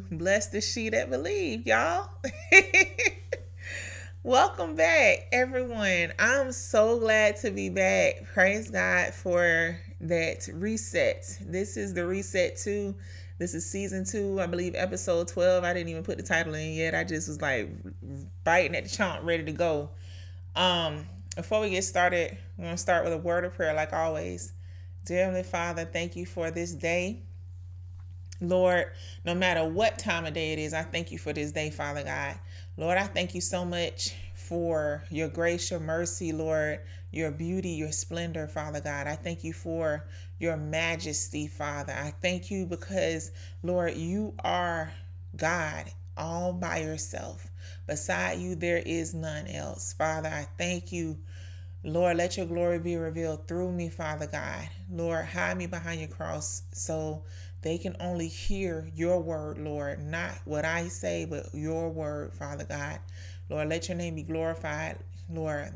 Welcome back to Bless the She That Believe, y'all. Welcome back, everyone. I'm so glad to be back. Praise God for that reset. This is the reset two. This is season two, I believe, episode 12. I didn't even put the title in yet. I just was like biting at the chomp, ready to go. Um, before we get started, we're gonna start with a word of prayer, like always. Dear Heavenly Father, thank you for this day. Lord, no matter what time of day it is, I thank you for this day, Father God. Lord, I thank you so much for your grace, your mercy, Lord, your beauty, your splendor, Father God. I thank you for your majesty, Father. I thank you because, Lord, you are God all by yourself. Beside you, there is none else. Father, I thank you. Lord, let your glory be revealed through me, Father God. Lord, hide me behind your cross so they can only hear your word, Lord, not what I say, but your word, Father God. Lord, let your name be glorified. Lord,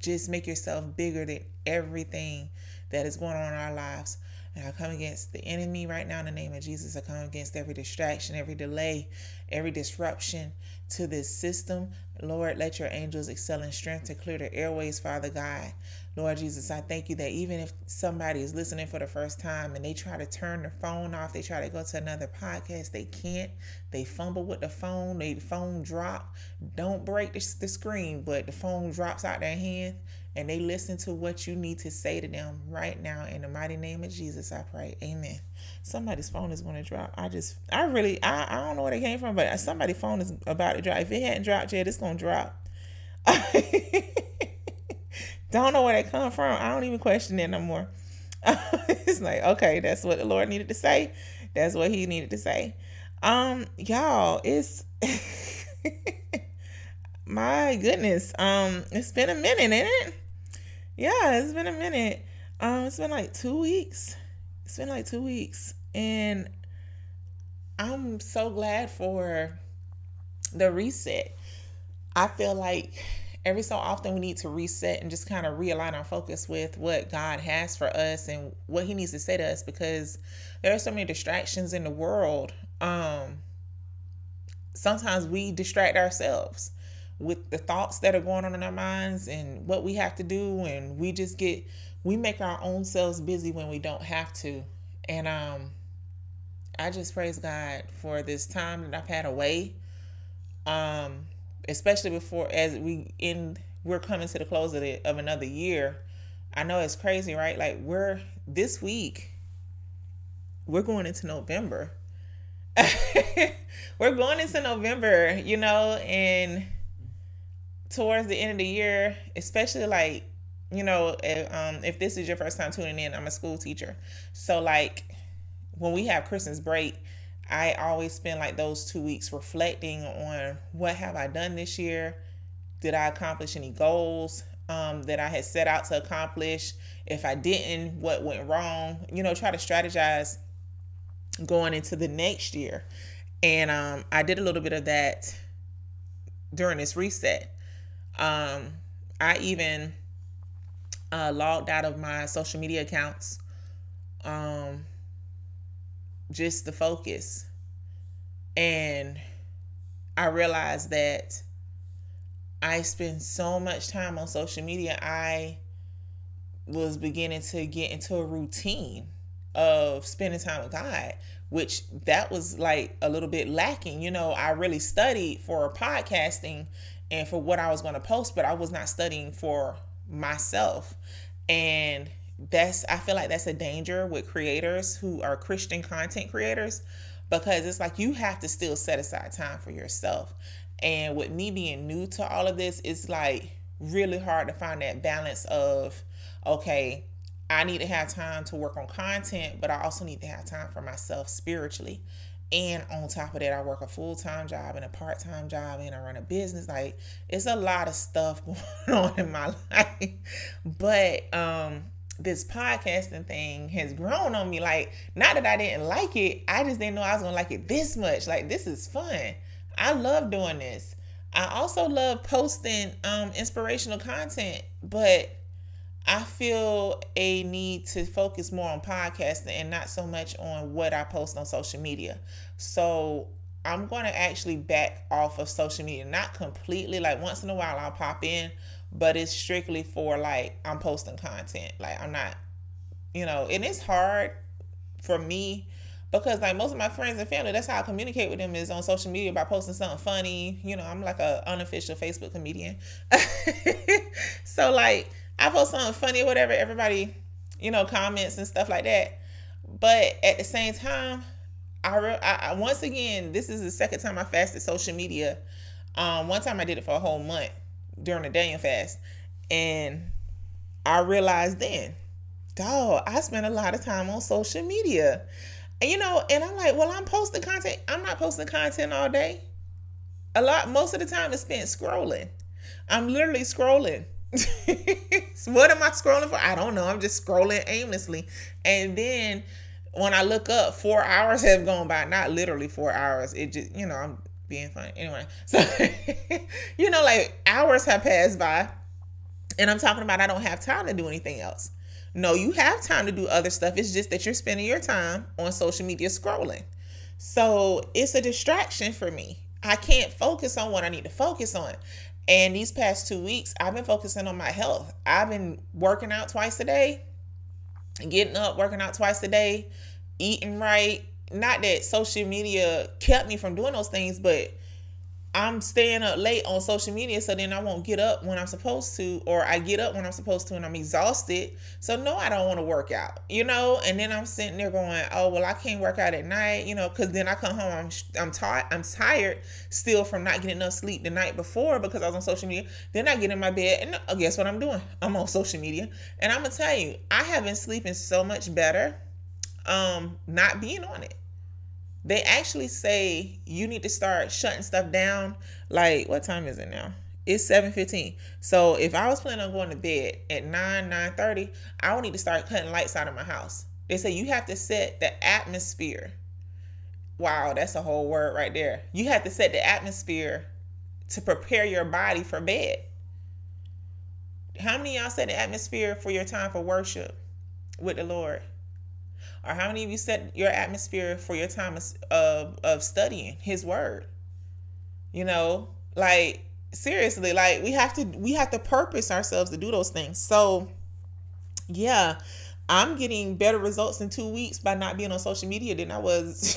just make yourself bigger than everything that is going on in our lives. And I come against the enemy right now in the name of Jesus. I come against every distraction, every delay, every disruption to this system. Lord, let your angels excel in strength to clear the airways, Father God. Lord Jesus, I thank you that even if somebody is listening for the first time and they try to turn their phone off, they try to go to another podcast, they can't. They fumble with the phone, they, the phone drop. Don't break the, the screen, but the phone drops out their hand and they listen to what you need to say to them right now. In the mighty name of Jesus, I pray. Amen. Somebody's phone is going to drop. I just, I really, I, I don't know where they came from, but somebody's phone is about to drop. If it hadn't dropped yet, it's going to drop. don't know where they come from. I don't even question it no more. it's like, okay, that's what the Lord needed to say. That's what he needed to say. Um, y'all, it's my goodness. Um, it's been a minute, isn't it? Yeah, it's been a minute. Um, it's been like two weeks. It's been like two weeks. And I'm so glad for the reset. I feel like every so often we need to reset and just kind of realign our focus with what God has for us and what He needs to say to us because there are so many distractions in the world. Um, sometimes we distract ourselves with the thoughts that are going on in our minds and what we have to do, and we just get we make our own selves busy when we don't have to. And um, I just praise God for this time that I've had away. Um, especially before as we in we're coming to the close of the of another year. I know it's crazy, right? Like we're this week we're going into November. we're going into November, you know, and towards the end of the year, especially like, you know, if, um, if this is your first time tuning in, I'm a school teacher. So like when we have Christmas break, I always spend like those two weeks reflecting on what have I done this year? Did I accomplish any goals um, that I had set out to accomplish? If I didn't, what went wrong? You know, try to strategize going into the next year. And um, I did a little bit of that during this reset. Um, I even uh, logged out of my social media accounts um, just the focus. And I realized that I spend so much time on social media, I was beginning to get into a routine of spending time with God, which that was like a little bit lacking. You know, I really studied for podcasting and for what I was going to post, but I was not studying for myself. And that's I feel like that's a danger with creators who are Christian content creators because it's like you have to still set aside time for yourself. And with me being new to all of this, it's like really hard to find that balance of okay, I need to have time to work on content, but I also need to have time for myself spiritually. And on top of that, I work a full time job and a part time job, and I run a business. Like it's a lot of stuff going on in my life. But um, this podcasting thing has grown on me. Like, not that I didn't like it, I just didn't know I was gonna like it this much. Like, this is fun. I love doing this. I also love posting um inspirational content, but I feel a need to focus more on podcasting and not so much on what I post on social media. So I'm going to actually back off of social media, not completely. Like once in a while, I'll pop in, but it's strictly for like I'm posting content. Like I'm not, you know, and it's hard for me because like most of my friends and family, that's how I communicate with them is on social media by posting something funny. You know, I'm like a unofficial Facebook comedian. so like I post something funny or whatever, everybody, you know, comments and stuff like that. But at the same time, I, re- I, I once again, this is the second time I fasted social media. Um, one time I did it for a whole month during the Daniel fast, and I realized then, dog, I spent a lot of time on social media you know, and I'm like, well, I'm posting content. I'm not posting content all day. A lot, most of the time, is spent scrolling. I'm literally scrolling. what am I scrolling for? I don't know. I'm just scrolling aimlessly. And then when I look up, four hours have gone by. Not literally four hours. It just, you know, I'm being funny. Anyway, so, you know, like hours have passed by. And I'm talking about I don't have time to do anything else. No, you have time to do other stuff. It's just that you're spending your time on social media scrolling. So it's a distraction for me. I can't focus on what I need to focus on. And these past two weeks, I've been focusing on my health. I've been working out twice a day, getting up, working out twice a day, eating right. Not that social media kept me from doing those things, but I'm staying up late on social media, so then I won't get up when I'm supposed to, or I get up when I'm supposed to and I'm exhausted. So, no, I don't want to work out, you know? And then I'm sitting there going, oh, well, I can't work out at night, you know, because then I come home, I'm, I'm, tired, I'm tired still from not getting enough sleep the night before because I was on social media. Then I get in my bed, and uh, guess what I'm doing? I'm on social media. And I'm going to tell you, I have been sleeping so much better um, not being on it they actually say you need to start shutting stuff down. Like, what time is it now? It's 7:15. So if I was planning on going to bed at 9, 9:30, I would need to start cutting lights out of my house. They say you have to set the atmosphere. Wow, that's a whole word right there. You have to set the atmosphere to prepare your body for bed. How many y'all set the atmosphere for your time for worship with the Lord? Or how many of you set your atmosphere for your time of, of studying? His word. You know like seriously like we have to we have to purpose ourselves to do those things. So yeah i'm getting better results in two weeks by not being on social media than i was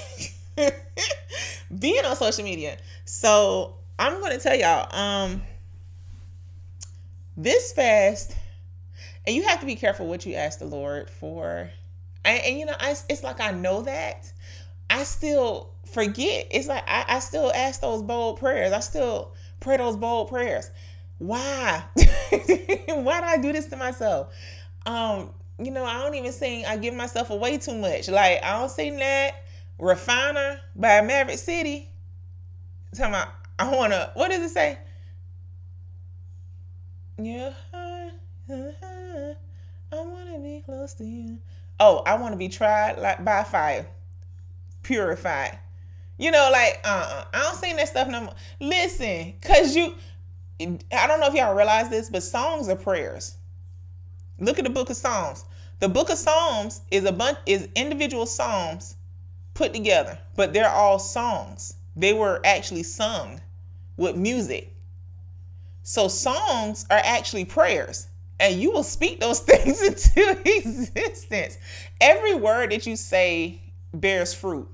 being on social media. So i'm to tell y'all um this fast and you have to be careful what you ask the lord for and, and you know, I, it's like I know that. I still forget. It's like I, I still ask those bold prayers. I still pray those bold prayers. Why? Why do I do this to myself? Um, you know, I don't even sing I give myself away too much. Like I don't sing that Refiner by Maverick City. Talking about I wanna what does it say? Yeah, uh, uh, uh, I wanna be close to you oh, I want to be tried like by fire, purified. You know, like uh, uh I don't sing that stuff no more. Listen, cause you, I don't know if y'all realize this, but songs are prayers. Look at the Book of Psalms. The Book of Psalms is a bunch is individual psalms put together, but they're all songs. They were actually sung with music. So songs are actually prayers and you will speak those things into existence. Every word that you say bears fruit,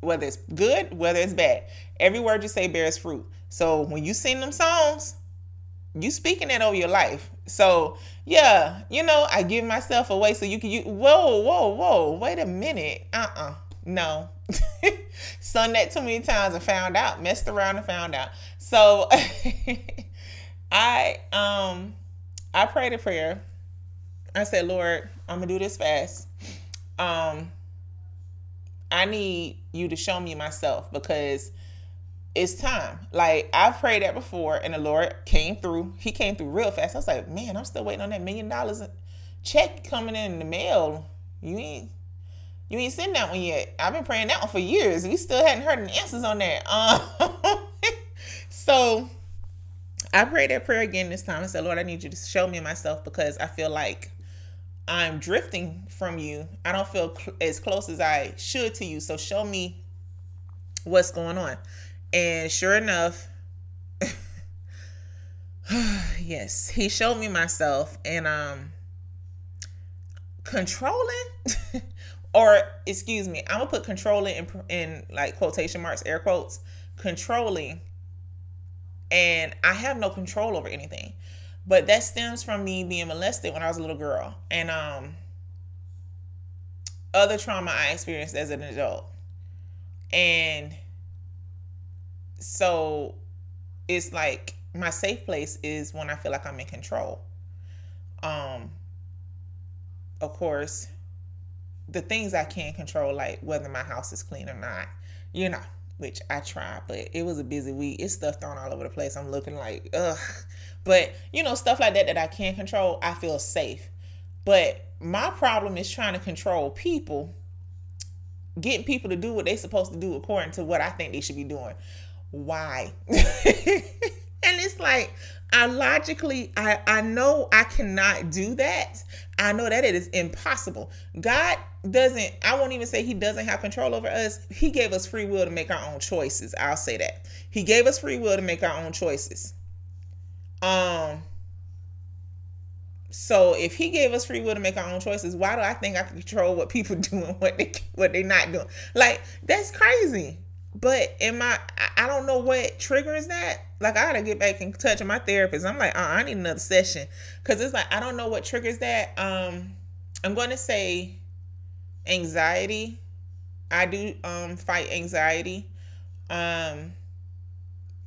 whether it's good, whether it's bad. Every word you say bears fruit. So when you sing them songs, you speaking it over your life. So yeah, you know, I give myself away so you can. You, whoa, whoa, whoa! Wait a minute. Uh uh-uh. uh No. Sung that too many times and found out. Messed around and found out. So I um I prayed a prayer. I said, Lord, I'm gonna do this fast. Um, I need you to show me myself because it's time. Like I've prayed that before, and the Lord came through. He came through real fast. I was like, man, I'm still waiting on that million dollars check coming in the mail. You ain't you ain't seen that one yet. I've been praying that one for years. We still hadn't heard any answers on that. Um, so I prayed that prayer again this time. I said, Lord, I need you to show me myself because I feel like I'm drifting from you. I don't feel cl- as close as I should to you. So show me what's going on. And sure enough, yes, he showed me myself and um controlling or excuse me, I'm gonna put controlling in, in like quotation marks, air quotes, controlling, and I have no control over anything. But that stems from me being molested when I was a little girl, and um, other trauma I experienced as an adult, and so it's like my safe place is when I feel like I'm in control. Um, of course, the things I can control, like whether my house is clean or not, you know, which I try, but it was a busy week. It's stuff thrown all over the place. I'm looking like, ugh. But, you know, stuff like that that I can't control, I feel safe. But my problem is trying to control people, getting people to do what they're supposed to do according to what I think they should be doing. Why? and it's like, I logically, I, I know I cannot do that. I know that it is impossible. God doesn't, I won't even say he doesn't have control over us. He gave us free will to make our own choices. I'll say that. He gave us free will to make our own choices. Um, so if he gave us free will to make our own choices, why do I think I can control what people do and what they what they're not doing? Like that's crazy. But in my, I don't know what triggers that. Like I gotta get back in touch with my therapist. I'm like, uh, I need another session because it's like I don't know what triggers that. Um, I'm to say anxiety. I do um fight anxiety. Um,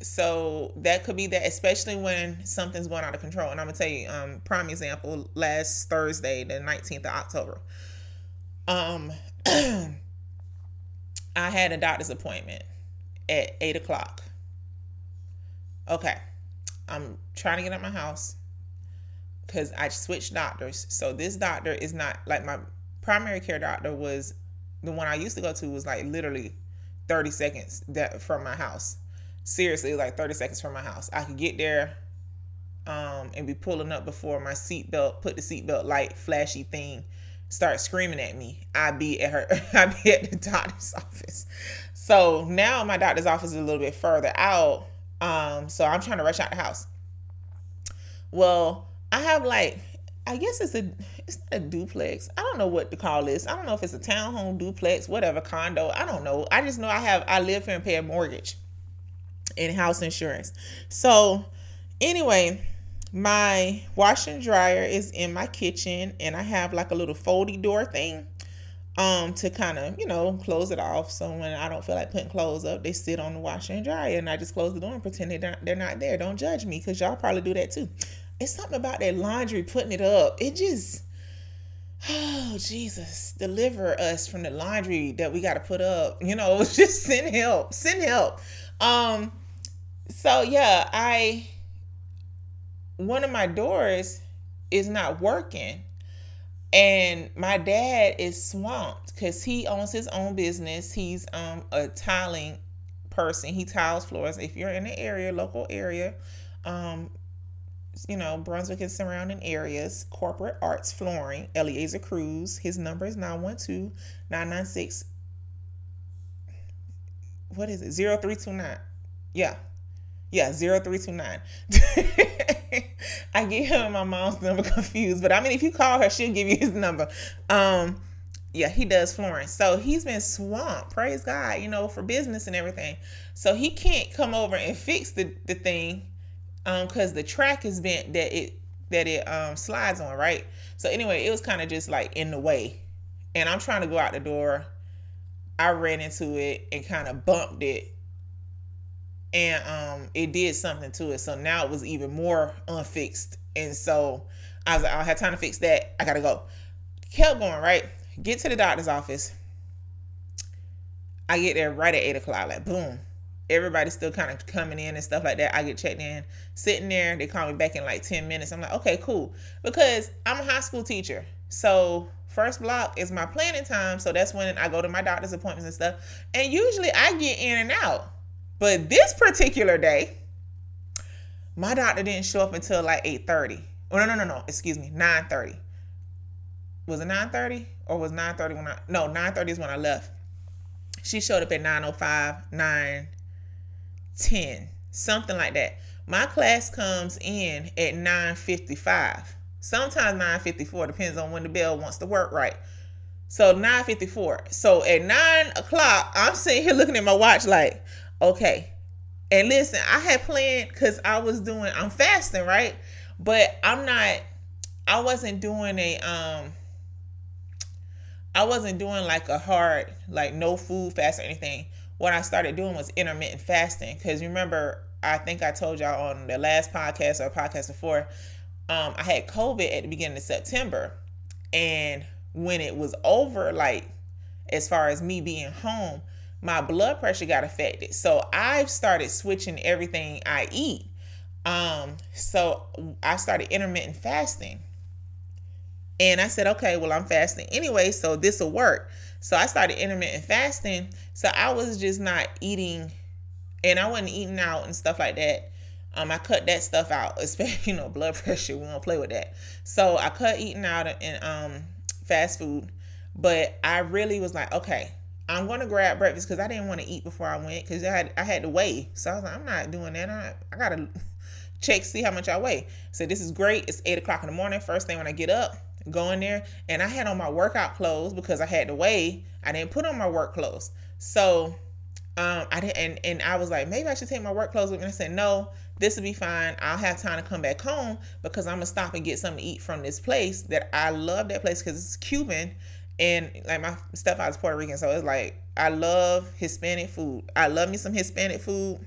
so that could be that, especially when something's going out of control. And I'm gonna tell you, um, prime example, last Thursday, the 19th of October. Um. I had a doctor's appointment at eight o'clock. Okay. I'm trying to get out my house because I switched doctors. So this doctor is not like my primary care doctor was the one I used to go to was like literally 30 seconds that from my house. Seriously, like 30 seconds from my house. I could get there um, and be pulling up before my seatbelt, put the seatbelt light flashy thing start screaming at me, I'd be at her I'd be at the doctor's office. So now my doctor's office is a little bit further out. Um, so I'm trying to rush out the house. Well, I have like I guess it's a it's not a duplex. I don't know what to call this. I don't know if it's a townhome duplex, whatever, condo. I don't know. I just know I have I live here and pay a mortgage and house insurance. So anyway, my wash and dryer is in my kitchen and I have like a little foldy door thing um to kind of, you know, close it off. So when I don't feel like putting clothes up, they sit on the washer and dryer and I just close the door and pretend they're not, they're not there. Don't judge me because y'all probably do that too. It's something about that laundry putting it up. It just oh Jesus, deliver us from the laundry that we got to put up. You know, just send help. Send help. Um so yeah, I one of my doors is not working. And my dad is swamped because he owns his own business. He's um a tiling person. He tiles floors. If you're in the area local area um you know brunswick and surrounding areas corporate arts flooring eliezer cruz his number is 912-996 what is it? 0329 yeah yeah 0329 I get him and my mom's number confused, but I mean, if you call her, she'll give you his number. Um, yeah, he does Florence. So he's been swamped, praise God, you know, for business and everything. So he can't come over and fix the, the thing um because the track is bent that it that it um slides on, right? So anyway, it was kind of just like in the way. And I'm trying to go out the door. I ran into it and kind of bumped it and um it did something to it. So now it was even more unfixed. And so i was like i don't have time to fix that. I gotta go. Kept going right? Get to the doctor's office. I get there right at 8 o'clock. Like boom. Everybody's still kind of coming in and stuff like that. I get checked in. Sitting there they call me back in like 10 minutes. I'm like okay cool. Because i'm a high school teacher. So first block is my planning time. So that's when i go to my doctor's appointments and stuff. And usually i get in and out but this particular day, My doctor didn't show up until like 8:30. Oh no, no, no, no. Excuse me, 9:30. Was it 9:30 or was 9:30 when I No, 9:30 is when I left. She showed up at 9:05, 9 10, something like that. My class comes in at 9:55. Sometimes 9:54 depends on when the bell wants to work right. So 9:54. So at nine o'clock, I'm sitting here looking at my watch like, okay. And listen, I had planned because I was doing, I'm fasting, right? But I'm not. I wasn't doing a um. I wasn't doing like a hard, like no food fast or anything. What I started doing was intermittent fasting because remember, I think I told y'all on the last podcast or podcast before, um, I had COVID at the beginning of September, and when it was over, like as far as me being home, my blood pressure got affected. So I've started switching everything I eat. Um, so I started intermittent fasting. And I said, okay, well, I'm fasting anyway, so this will work. So I started intermittent fasting. So I was just not eating, and I wasn't eating out and stuff like that. Um, I cut that stuff out, especially you know blood pressure. We don't play with that. So I cut eating out and um fast food. But I really was like, okay, I'm gonna grab breakfast because I didn't want to eat before I went because I had I had to weigh. So I was like, I'm not doing that. I, I gotta check see how much I weigh. So this is great. It's eight o'clock in the morning. First thing when I get up, go in there, and I had on my workout clothes because I had to weigh. I didn't put on my work clothes. So um, I didn't, and, and I was like, maybe I should take my work clothes with me. And I said, no, this will be fine. I'll have time to come back home because I'm gonna stop and get something to eat from this place that I love that place because it's Cuban and like my stepfather's Puerto Rican, so it's like I love Hispanic food. I love me some Hispanic food,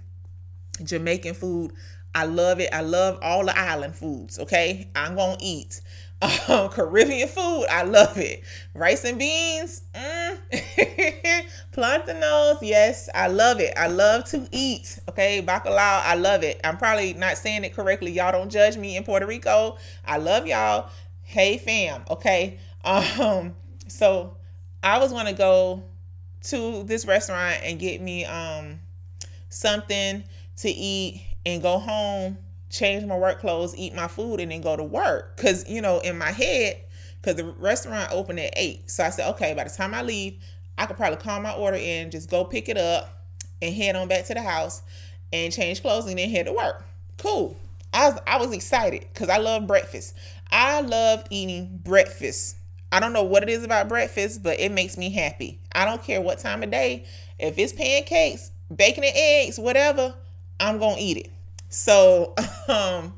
Jamaican food. I love it. I love all the island foods. Okay, I'm gonna eat. Um, Caribbean food, I love it. Rice and beans, mm. plantanos, yes, I love it. I love to eat. Okay, bacalao, I love it. I'm probably not saying it correctly. Y'all don't judge me in Puerto Rico. I love y'all. Hey fam, okay. Um, so I was gonna go to this restaurant and get me um something to eat and go home change my work clothes, eat my food, and then go to work. Cause you know, in my head, cause the restaurant opened at eight, so I said, okay, by the time I leave, I could probably call my order in, just go pick it up, and head on back to the house, and change clothes, and then head to work. Cool. I was I was excited because I love breakfast. I love eating breakfast. I don't know what it is about breakfast, but it makes me happy. I don't care what time of day. If it's pancakes, bacon and eggs, whatever, I'm gonna eat it. So, um,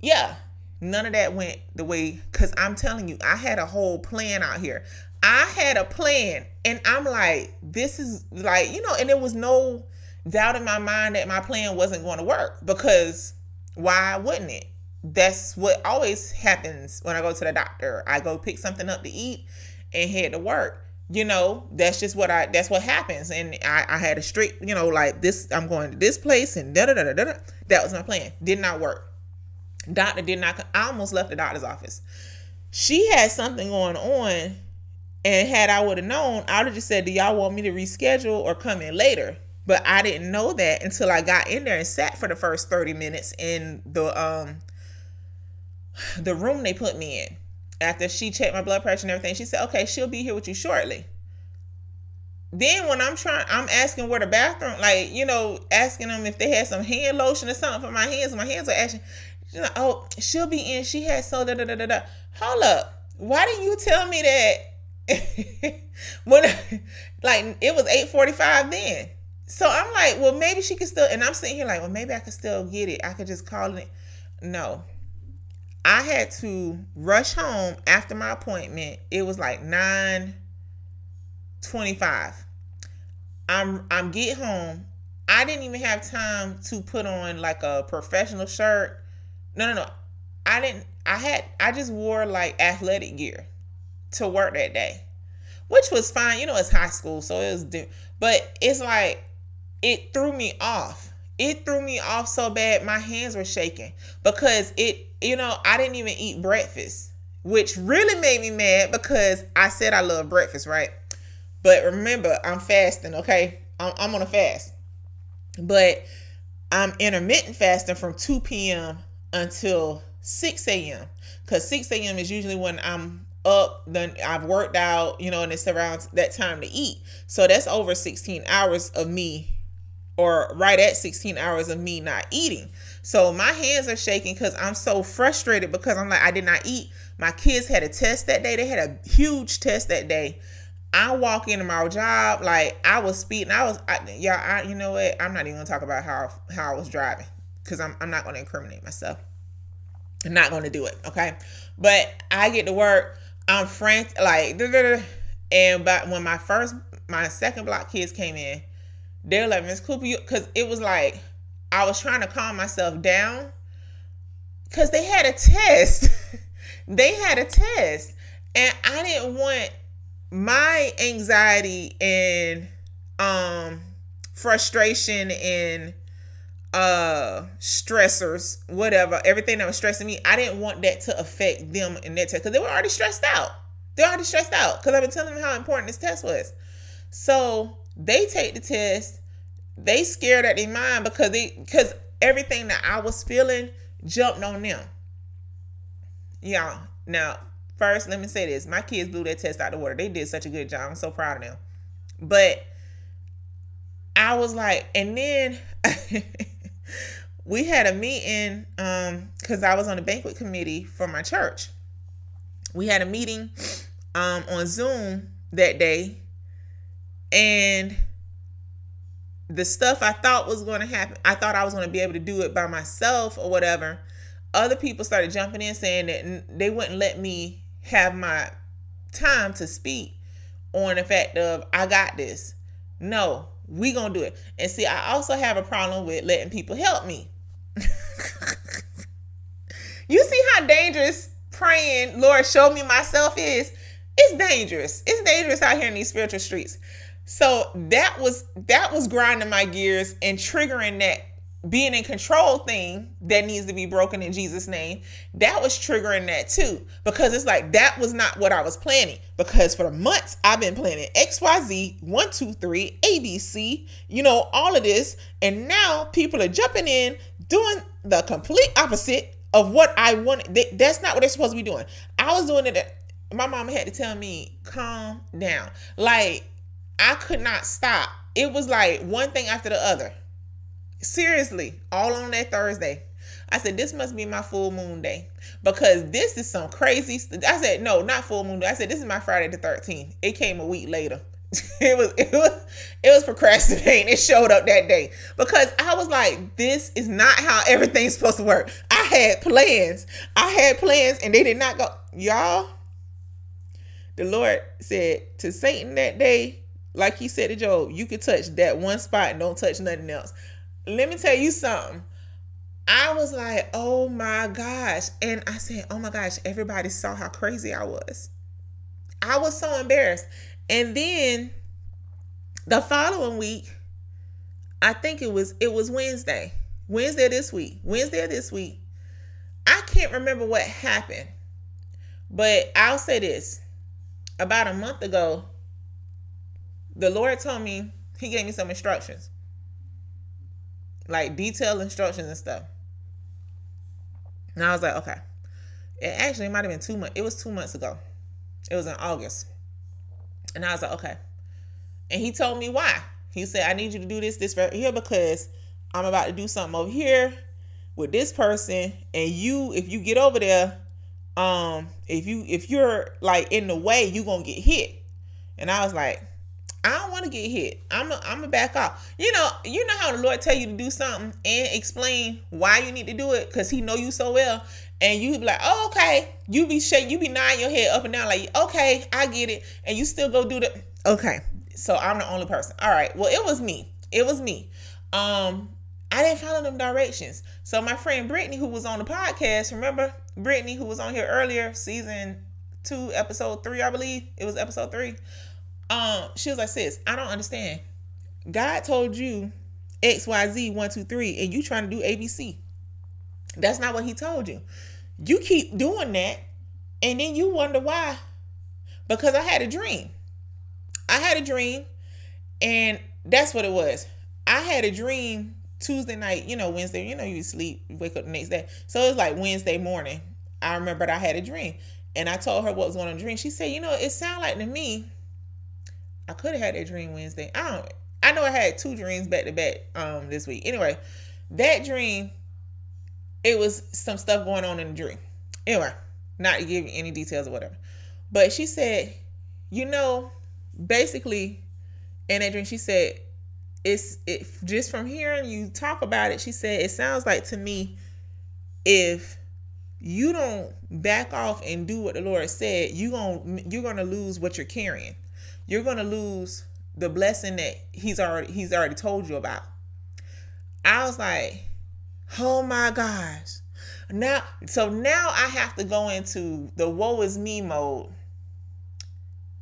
yeah, none of that went the way because I'm telling you, I had a whole plan out here. I had a plan, and I'm like, this is like, you know, and there was no doubt in my mind that my plan wasn't going to work because why wouldn't it? That's what always happens when I go to the doctor. I go pick something up to eat and head to work. You know that's just what i that's what happens. And i i had a strict you know like this i'm going to this place and da da da da da that was my plan. Did not work. Doctor did not i almost left the doctor's office. She had something going on and had i would have known i would have just said do y'all want me to reschedule or come in later? But i didn't know that until i got in there and sat for the first 30 minutes in the um the room they put me in after she checked my blood pressure and everything, she said, okay, she'll be here with you shortly. Then when I'm trying, I'm asking where the bathroom, like, you know, asking them if they had some hand lotion or something for my hands. My hands are asking, she's like, oh, she'll be in. She has so da da da da da. Hold up. Why didn't you tell me that when like it was 845 then? So I'm like, well, maybe she could still, and I'm sitting here like, well, maybe I could still get it. I could just call it. No, I had to rush home after my appointment. It was like 9 25. I'm I'm get home. I didn't even have time to put on like a professional shirt. No, no, no. I didn't I had I just wore like athletic gear to work that day. Which was fine. You know, it's high school, so it was different. But it's like it threw me off. It threw me off so bad my hands were shaking because it you know, I didn't even eat breakfast, which really made me mad because I said I love breakfast, right? But remember, I'm fasting, okay? I'm, I'm on a fast. But I'm intermittent fasting from 2 p.m. until 6 a.m. Because 6 a.m. is usually when I'm up, then I've worked out, you know, and it's around that time to eat. So that's over 16 hours of me, or right at 16 hours of me not eating. So my hands are shaking because I'm so frustrated because I'm like, I did not eat. My kids had a test that day. They had a huge test that day. I walk into my job like I was speeding. I was, I, y'all. I, you know what? I'm not even gonna talk about how how I was driving because I'm I'm not gonna incriminate myself. I'm not gonna do it. Okay, but I get to work. I'm frantic, like, and but when my first, my second block kids came in, they're like, Miss Cooper, because it was like I was trying to calm myself down because they had a test. they had a test, and I didn't want my anxiety and um frustration and uh stressors whatever everything that was stressing me i didn't want that to affect them in their test because they were already stressed out. They're already stressed out because i've been telling them how important this test was. So they take the test they scared at their mind because they because everything that i was feeling jumped on them yeah now First, let me say this. My kids blew that test out of the water. They did such a good job. I'm so proud of them. But I was like, and then we had a meeting um because I was on the banquet committee for my church. We had a meeting um on Zoom that day and the stuff I thought was going to happen, I thought I was going to be able to do it by myself or whatever. Other people started jumping in saying that they wouldn't let me have my time to speak on the fact of I got this. No, we gonna do it. And see, I also have a problem with letting people help me. you see how dangerous praying, Lord, show me myself is? It's dangerous. It's dangerous out here in these spiritual streets. So that was that was grinding my gears and triggering that being in control thing that needs to be broken in Jesus' name, that was triggering that too. Because it's like that was not what I was planning. Because for months I've been planning XYZ, one, two, three, ABC, you know, all of this. And now people are jumping in, doing the complete opposite of what I wanted. That's not what they're supposed to be doing. I was doing it. My mom had to tell me, calm down. Like, I could not stop. It was like one thing after the other Seriously, all on that Thursday. I said, this must be my full moon day because this is some crazy. St-. I said, no, not full moon day. I said, this is my Friday the 13th. It came a week later. it was it was it was procrastinating. It showed up that day because I was like, this is not how everything's supposed to work. I had plans. I had plans and they did not go. Y'all, the Lord said to Satan that day, like he said to Job, you could touch that one spot and don't touch nothing else let me tell you something. I was like, oh my gosh. And I said, oh my gosh, everybody saw how crazy I was. I was so embarrassed. And then the following week, I think it was it was Wednesday. Wednesday this week. Wednesday this week. I can't remember what happened. But I'll say this. About a month ago, the Lord told me, He gave me some instructions like detailed instructions and stuff. And I was like, okay. It actually might have been two months. It was two months ago. It was in August. And I was like, okay. And he told me why. He said, I need you to do this, this right here because I'm about to do something over here with this person. And you, if you get over there, um, if you if you're like in the way, you gonna get hit. And I was like, I don't want to get hit. I'm a, I'm a back off. You know, you know how the Lord tell you to do something and explain why you need to do it because He know you so well, and you be like, oh okay. You be shake, you be nodding your head up and down like, okay, I get it, and you still go do the okay. So I'm the only person. All right. Well, it was me. It was me. Um, I didn't follow them directions. So my friend Brittany, who was on the podcast, remember Brittany, who was on here earlier, season two, episode three, I believe it was episode three um, she was like, sis, I don't understand. God told you XYZ one, two, three, and you trying to do ABC. That's not what he told you. You keep doing that, and then you wonder why. Because I had a dream. I had a dream, and that's what it was. I had a dream Tuesday night, you know, Wednesday, you know, you sleep, you wake up the next day. So it was like Wednesday morning. I remembered I had a dream. And I told her what was going on dream. She said, you know, it sounded like to me, I could have had that dream Wednesday. I don't I know I had two dreams back to back um this week. Anyway, that dream, it was some stuff going on in the dream. Anyway, not to give any details or whatever. But she said, you know, basically in that dream, she said, it's it just from hearing you talk about it, she said, it sounds like to me if you don't back off and do what the Lord said, you going you're gonna lose what you're carrying. You're gonna lose the blessing that He's already He's already told you about. I was like, oh my gosh. Now so now I have to go into the woe is me mode.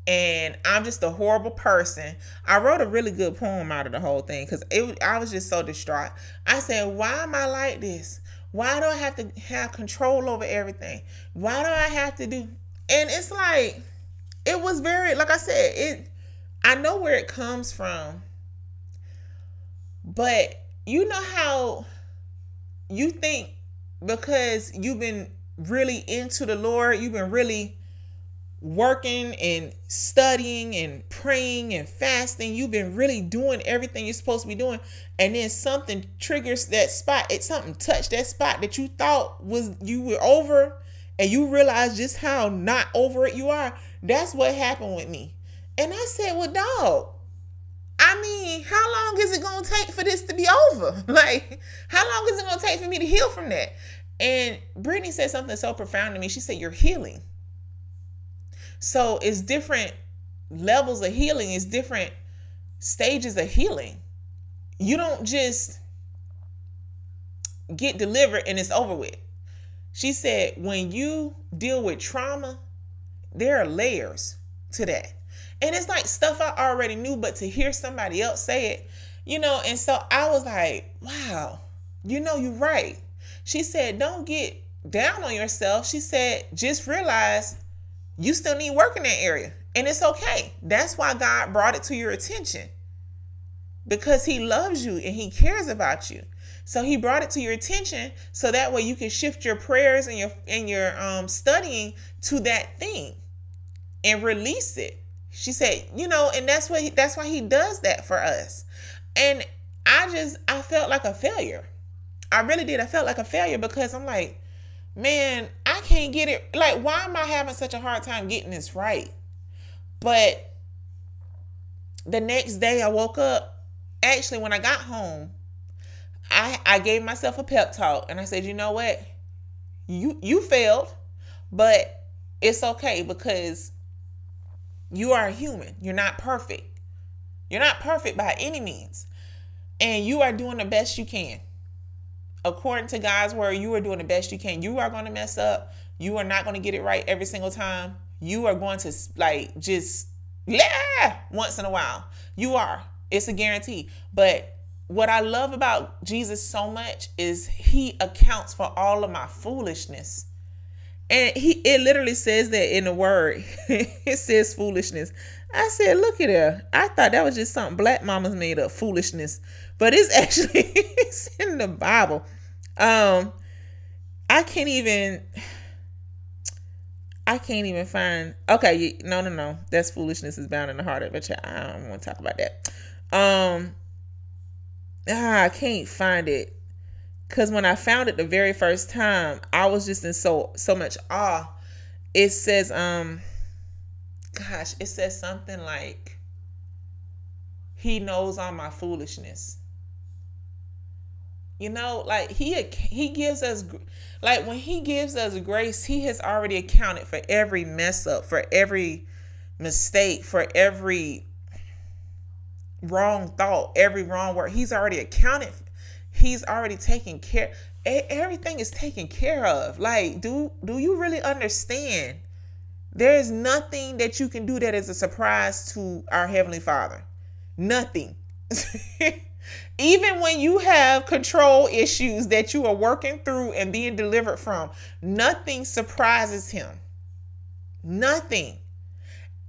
And I'm just a horrible person. I wrote a really good poem out of the whole thing because it I was just so distraught. I said, why am I like this? Why do I have to have control over everything? Why do I have to do? And it's like, it was very, like I said, it. I know where it comes from, but you know how you think because you've been really into the Lord, you've been really working and studying and praying and fasting. You've been really doing everything you're supposed to be doing. And then something triggers that spot. It's something touched that spot that you thought was you were over and you realize just how not over it you are. That's what happened with me. And I said, Well, dog, I mean, how long is it gonna take for this to be over? Like, how long is it gonna take for me to heal from that? And Brittany said something so profound to me. She said, You're healing. So it's different levels of healing, it's different stages of healing. You don't just get delivered and it's over with. She said, when you deal with trauma, there are layers to that. And it's like stuff I already knew, but to hear somebody else say it, you know, and so I was like, wow, you know, you're right. She said, don't get down on yourself. She said, just realize you still need work in that area. And it's okay. That's why God brought it to your attention. Because he loves you and he cares about you. So he brought it to your attention so that way you can shift your prayers and your and your um studying to that thing and release it. She said, you know, and that's what he, that's why he does that for us. And I just I felt like a failure. I really did. I felt like a failure because I'm like, man, I can't get it. Like, why am I having such a hard time getting this right? But the next day I woke up, actually, when I got home, I, I gave myself a pep talk and I said, you know what? You you failed, but it's okay because you are a human. You're not perfect. You're not perfect by any means. And you are doing the best you can according to God's word, you are doing the best you can. You are going to mess up. You are not going to get it right every single time. You are going to like just yeah once in a while. You are. It's a guarantee. But what I love about Jesus so much is he accounts for all of my foolishness. And he it literally says that in the word. it says foolishness. I said, look at her. I thought that was just something black mamas made up, foolishness. But it's actually it's in the Bible. Um, I can't even. I can't even find. Okay, no, no, no. That's foolishness is bound in the heart of a child. I don't want to talk about that. Um, ah, I can't find it because when I found it the very first time, I was just in so so much awe. It says, um, gosh, it says something like, "He knows all my foolishness." You know, like he he gives us like when he gives us grace, he has already accounted for every mess up, for every mistake, for every wrong thought, every wrong word. He's already accounted. He's already taken care. Everything is taken care of. Like, do do you really understand? There is nothing that you can do that is a surprise to our heavenly Father. Nothing. Even when you have control issues that you are working through and being delivered from, nothing surprises him. Nothing.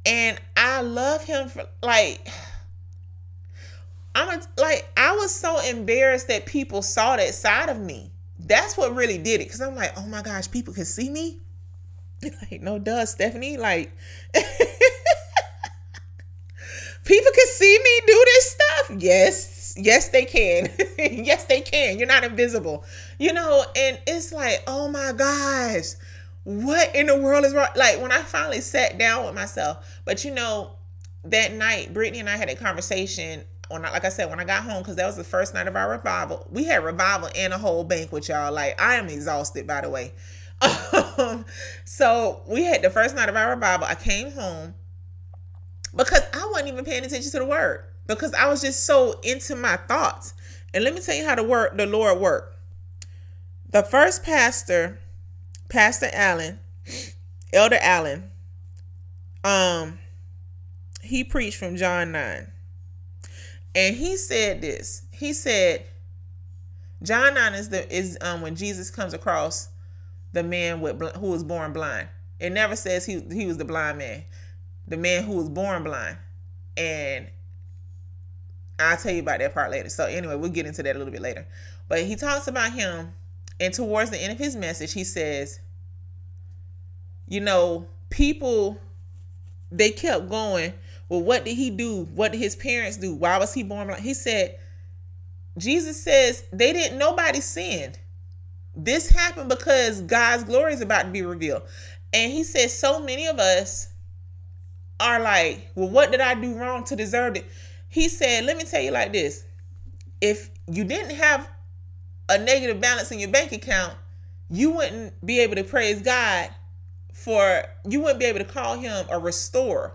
And I love him for like I'm a, like I was so embarrassed that people saw that side of me. That's what really did it. Cause I'm like, oh my gosh, people can see me. Like, no duh, Stephanie. Like people can see me do this stuff. Yes, yes, they can. yes, they can. You're not invisible. You know, and it's like, oh my gosh, what in the world is wrong? Like when I finally sat down with myself, but you know, that night, Brittany and I had a conversation. When I, like I said, when I got home, because that was the first night of our revival, we had revival and a whole banquet, y'all. Like I am exhausted, by the way. Um, so we had the first night of our revival. I came home because I wasn't even paying attention to the word because I was just so into my thoughts. And let me tell you how the word the Lord worked. The first pastor, Pastor Allen, Elder Allen, um, he preached from John 9. And he said this. He said, John 9 is the is um when Jesus comes across the man with who was born blind. It never says he he was the blind man the man who was born blind. And I'll tell you about that part later. So anyway, we'll get into that a little bit later. But he talks about him, and towards the end of his message, he says, you know, people they kept going. Well, what did he do? What did his parents do? Why was he born blind? He said, Jesus says they didn't nobody sinned. This happened because God's glory is about to be revealed. And he says so many of us are like, well, what did I do wrong to deserve it? He said, let me tell you like this. If you didn't have a negative balance in your bank account, you wouldn't be able to praise God for, you wouldn't be able to call him a restorer.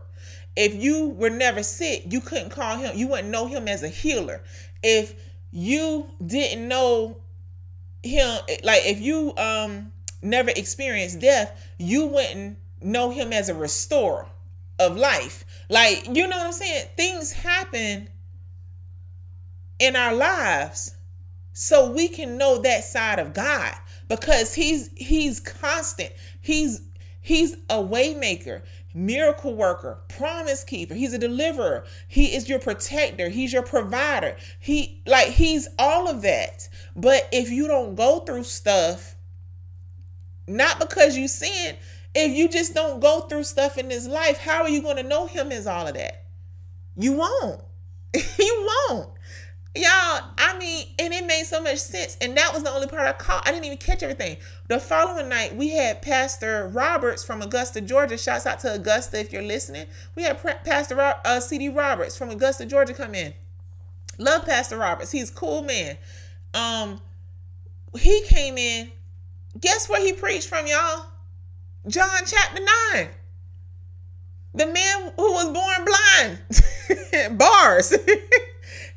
If you were never sick, you couldn't call him, you wouldn't know him as a healer. If you didn't know him, like if you um never experienced death, you wouldn't know him as a restorer of life. Like, you know what I'm saying? Things happen in our lives so we can know that side of God because he's he's constant. He's he's a waymaker, miracle worker, promise keeper. He's a deliverer. He is your protector. He's your provider. He like he's all of that. But if you don't go through stuff not because you sin, if you just don't go through stuff in this life, how are you going to know him as all of that? You won't. you won't. Y'all, I mean, and it made so much sense. And that was the only part I caught. I didn't even catch everything. The following night, we had Pastor Roberts from Augusta, Georgia. Shouts out to Augusta if you're listening. We had Pastor uh, C.D. Roberts from Augusta, Georgia come in. Love Pastor Roberts. He's cool man. Um, he came in. Guess where he preached from, y'all? John chapter 9. The man who was born blind. Bars.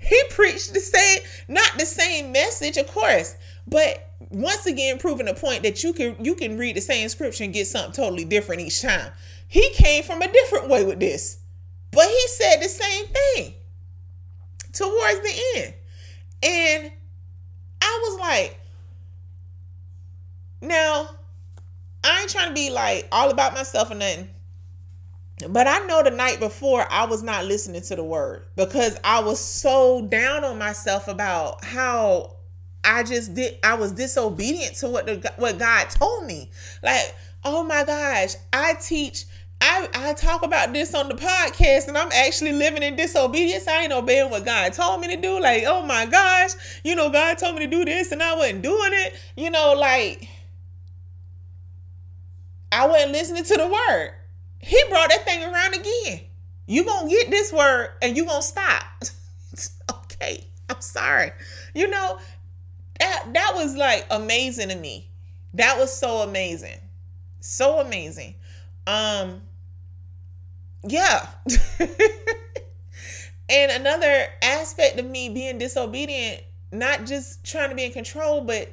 he preached the same, not the same message, of course, but once again proving the point that you can you can read the same scripture and get something totally different each time. He came from a different way with this. But he said the same thing towards the end. And I was like, now I ain't trying to be like all about myself or nothing. But I know the night before I was not listening to the word because I was so down on myself about how I just did I was disobedient to what the what God told me. Like, oh my gosh, I teach I, I talk about this on the podcast and I'm actually living in disobedience. I ain't obeying what God told me to do. Like, oh my gosh, you know, God told me to do this and I wasn't doing it. You know, like I wasn't listening to the word. He brought that thing around again. You gonna get this word and you gonna stop. okay, I'm sorry. You know, that that was like amazing to me. That was so amazing. So amazing. Um yeah. and another aspect of me being disobedient, not just trying to be in control, but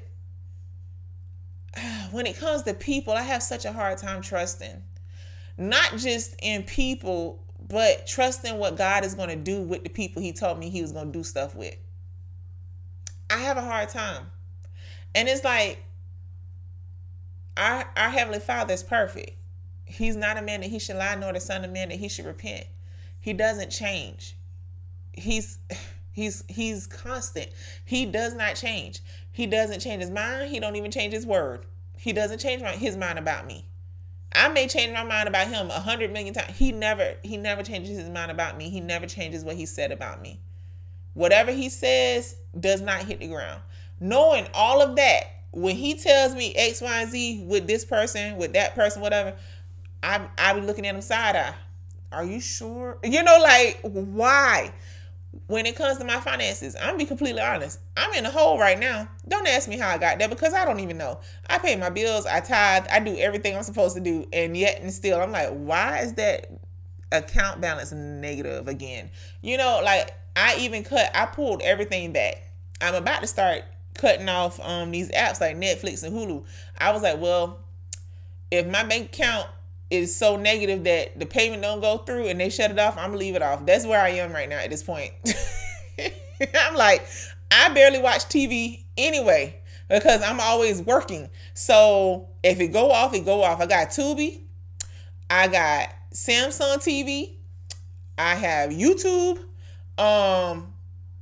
when it comes to people, I have such a hard time trusting. Not just in people, but trusting what God is going to do with the people He told me He was going to do stuff with. I have a hard time. And it's like, our, our Heavenly Father is perfect. He's not a man that he should lie, nor the Son of Man that he should repent. He doesn't change. He's He's he's constant. He does not change. He doesn't change his mind. He don't even change his word. He doesn't change his mind about me. I may change my mind about him a hundred million times. He never he never changes his mind about me. He never changes what he said about me. Whatever he says does not hit the ground. Knowing all of that, when he tells me X, Y, and Z with this person, with that person, whatever, I I be looking at him side eye. Are you sure? You know, like why? When it comes to my finances, I'm gonna be completely honest. I'm in a hole right now. Don't ask me how I got there because I don't even know. I pay my bills, I tithe, I do everything I'm supposed to do, and yet and still I'm like, why is that account balance negative again? You know, like I even cut, I pulled everything back. I'm about to start cutting off um these apps like Netflix and Hulu. I was like, well, if my bank account is so negative that the payment don't go through and they shut it off, I'm gonna leave it off. That's where I am right now at this point. I'm like, I barely watch TV anyway because I'm always working. So if it go off, it go off. I got Tubi, I got Samsung TV, I have YouTube. Um,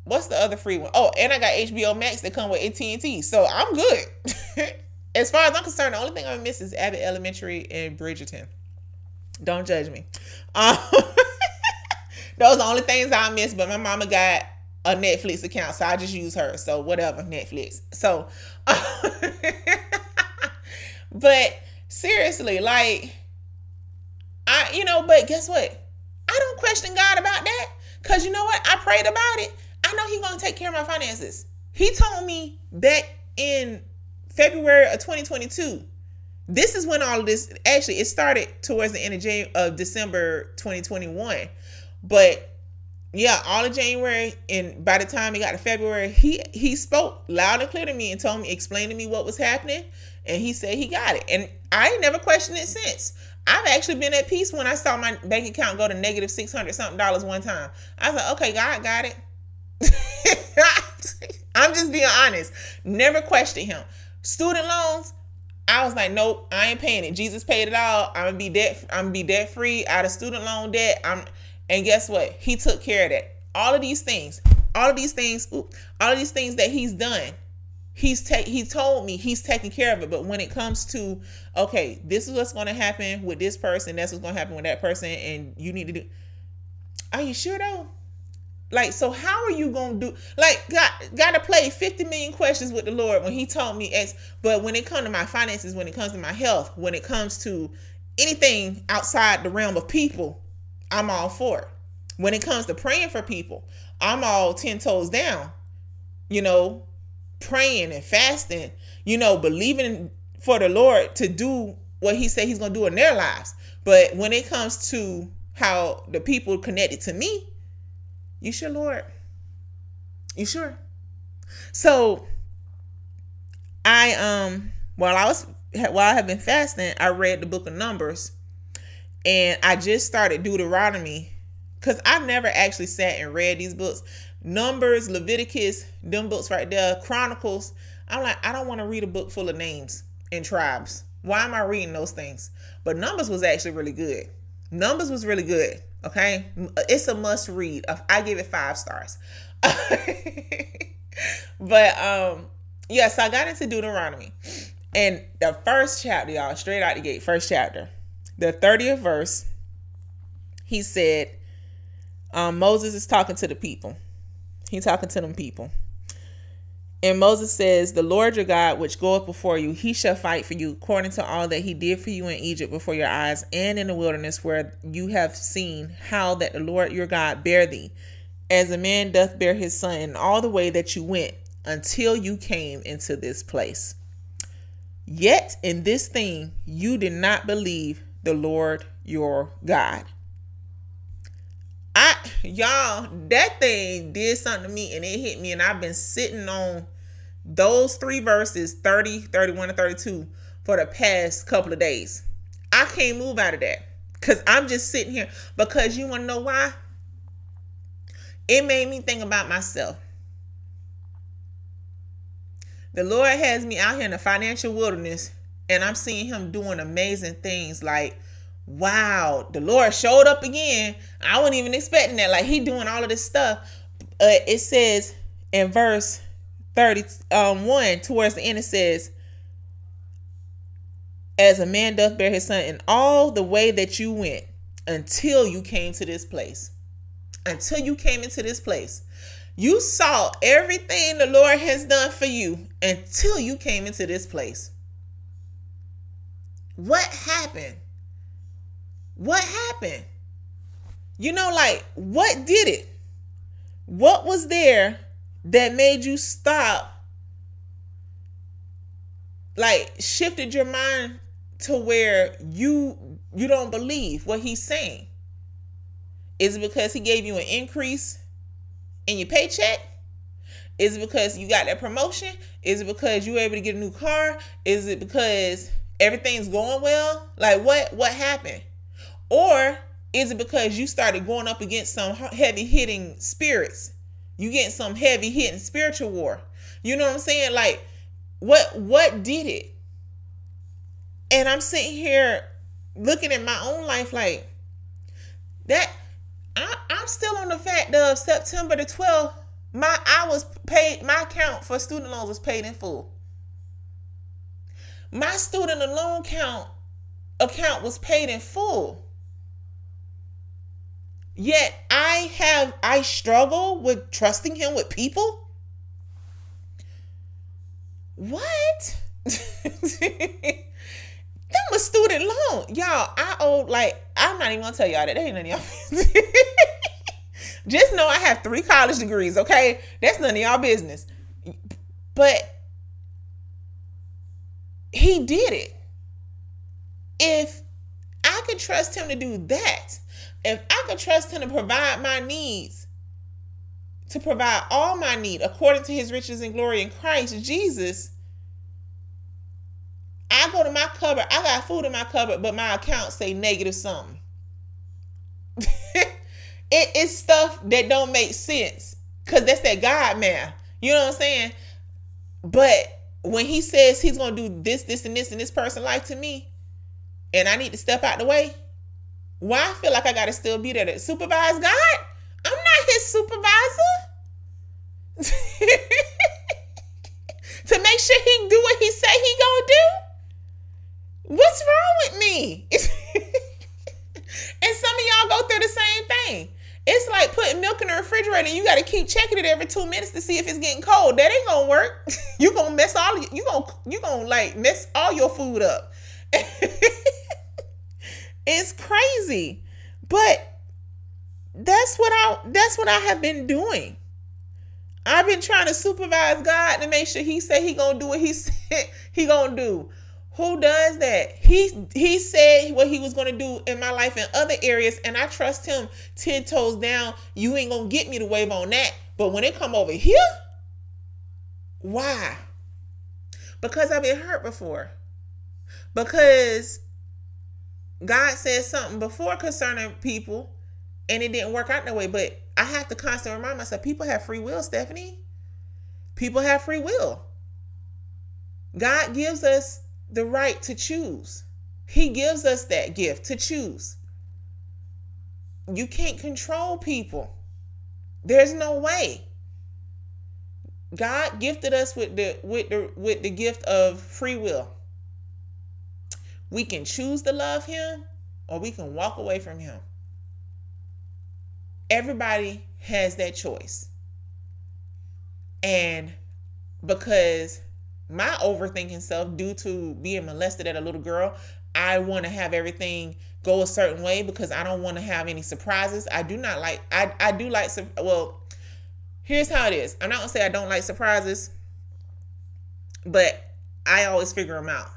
what's the other free one? Oh, and I got HBO Max that come with AT and T. So I'm good. as far as I'm concerned, the only thing I miss is Abbott Elementary and Bridgerton. Don't judge me. Um, those are the only things I miss. But my mama got a Netflix account, so I just use her. So whatever, Netflix. So, but seriously, like I, you know, but guess what? I don't question God about that. Cause you know what? I prayed about it. I know He's gonna take care of my finances. He told me back in February of 2022 this is when all of this actually it started towards the end of January of December 2021. But yeah, all of January and by the time he got to February, he he spoke loud and clear to me and told me, explained to me what was happening, and he said he got it. And I never questioned it since. I've actually been at peace when I saw my bank account go to negative six hundred something dollars one time. I was like, okay, God got it. I'm just being honest. Never questioned him. Student loans, I was like, nope, I ain't paying it. Jesus paid it all. I'm gonna be debt. I'm gonna be debt free out of student loan debt. I'm, and guess what? He took care of that. All of these things, all of these things, all of these things that he's done, he's take. He told me he's taking care of it. But when it comes to, okay, this is what's gonna happen with this person. That's what's gonna happen with that person, and you need to do. Are you sure though? Like, so how are you gonna do like got gotta play 50 million questions with the Lord when he told me X, but when it comes to my finances, when it comes to my health, when it comes to anything outside the realm of people, I'm all for it. When it comes to praying for people, I'm all 10 toes down. You know, praying and fasting, you know, believing for the Lord to do what he said he's gonna do in their lives. But when it comes to how the people connected to me, you sure, Lord? You sure? So I um while I was while I have been fasting, I read the book of Numbers and I just started Deuteronomy because I've never actually sat and read these books. Numbers, Leviticus, them books right there, Chronicles. I'm like, I don't want to read a book full of names and tribes. Why am I reading those things? But Numbers was actually really good. Numbers was really good. Okay, it's a must read. I give it five stars. but um, yes, yeah, so I got into Deuteronomy, and the first chapter, y'all, straight out the gate, first chapter, the thirtieth verse. He said, um, Moses is talking to the people. He talking to them people. And Moses says, The Lord your God, which goeth before you, he shall fight for you, according to all that he did for you in Egypt before your eyes, and in the wilderness, where you have seen how that the Lord your God bare thee, as a man doth bear his son, in all the way that you went, until you came into this place. Yet in this thing you did not believe the Lord your God. Y'all, that thing did something to me and it hit me, and I've been sitting on those three verses 30, 31, and 32 for the past couple of days. I can't move out of that because I'm just sitting here. Because you want to know why? It made me think about myself. The Lord has me out here in the financial wilderness, and I'm seeing Him doing amazing things like wow, the Lord showed up again. I wasn't even expecting that. Like he doing all of this stuff. uh, it says in verse 31 um, towards the end, it says, As a man doth bear his son in all the way that you went until you came to this place. Until you came into this place. You saw everything the Lord has done for you until you came into this place. What happened? What happened? You know, like, what did it? What was there that made you stop? Like, shifted your mind to where you you don't believe what he's saying? Is it because he gave you an increase in your paycheck? Is it because you got that promotion? Is it because you were able to get a new car? Is it because everything's going well? Like what what happened? Or is it because you started going up against some heavy hitting spirits? You getting some heavy hitting spiritual war. You know what I'm saying? Like what what did it? And I'm sitting here looking at my own life like that I, I'm still on the fact of September the 12th, my I was paid my account for student loans was paid in full. My student loan account account was paid in full. Yet I have I struggle with trusting him with people. What? them a student loan. Y'all, I owe like I'm not even gonna tell y'all that. That ain't none of y'all business. Just know I have three college degrees, okay? That's none of y'all business. But he did it. If I could trust him to do that, if I could trust him to provide my needs, to provide all my need according to his riches and glory in Christ Jesus, I go to my cupboard, I got food in my cupboard, but my account say negative something. it is stuff that don't make sense. Cause that's that God man. You know what I'm saying? But when he says he's gonna do this, this, and this in this person life to me, and I need to step out the way, why I feel like I gotta still be there to supervise God? I'm not his supervisor. to make sure he do what he say he gonna do? What's wrong with me? and some of y'all go through the same thing. It's like putting milk in the refrigerator you gotta keep checking it every two minutes to see if it's getting cold. That ain't gonna work. you gonna mess all you gonna you gonna like mess all your food up. It's crazy. But that's what I that's what I have been doing. I've been trying to supervise God to make sure he said he gonna do what he said he gonna do. Who does that? He he said what he was gonna do in my life in other areas, and I trust him ten toes down. You ain't gonna get me to wave on that. But when it come over here, why? Because I've been hurt before. Because God said something before concerning people and it didn't work out that way. But I have to constantly remind myself people have free will, Stephanie. People have free will. God gives us the right to choose, He gives us that gift to choose. You can't control people. There's no way. God gifted us with the with the with the gift of free will. We can choose to love him or we can walk away from him. Everybody has that choice. And because my overthinking self, due to being molested at a little girl, I want to have everything go a certain way because I don't want to have any surprises. I do not like, I, I do like, well, here's how it is. I'm not going to say I don't like surprises, but I always figure them out.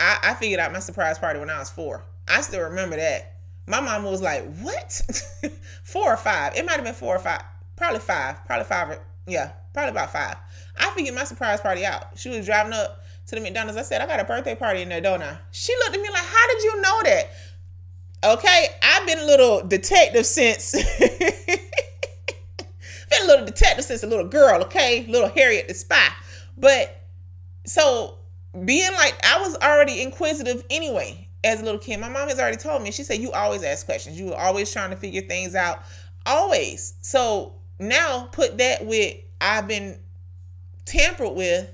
I, I figured out my surprise party when I was four. I still remember that. My mom was like, "What? four or five? It might have been four or five. Probably five. Probably five. Or, yeah, probably about five. I figured my surprise party out. She was driving up to the McDonald's. I said, "I got a birthday party in there, don't I?" She looked at me like, "How did you know that?" Okay, I've been a little detective since. been a little detective since a little girl. Okay, little Harriet the spy. But so being like I was already inquisitive anyway as a little kid. My mom has already told me. She said you always ask questions. You were always trying to figure things out. Always. So now put that with I've been tampered with.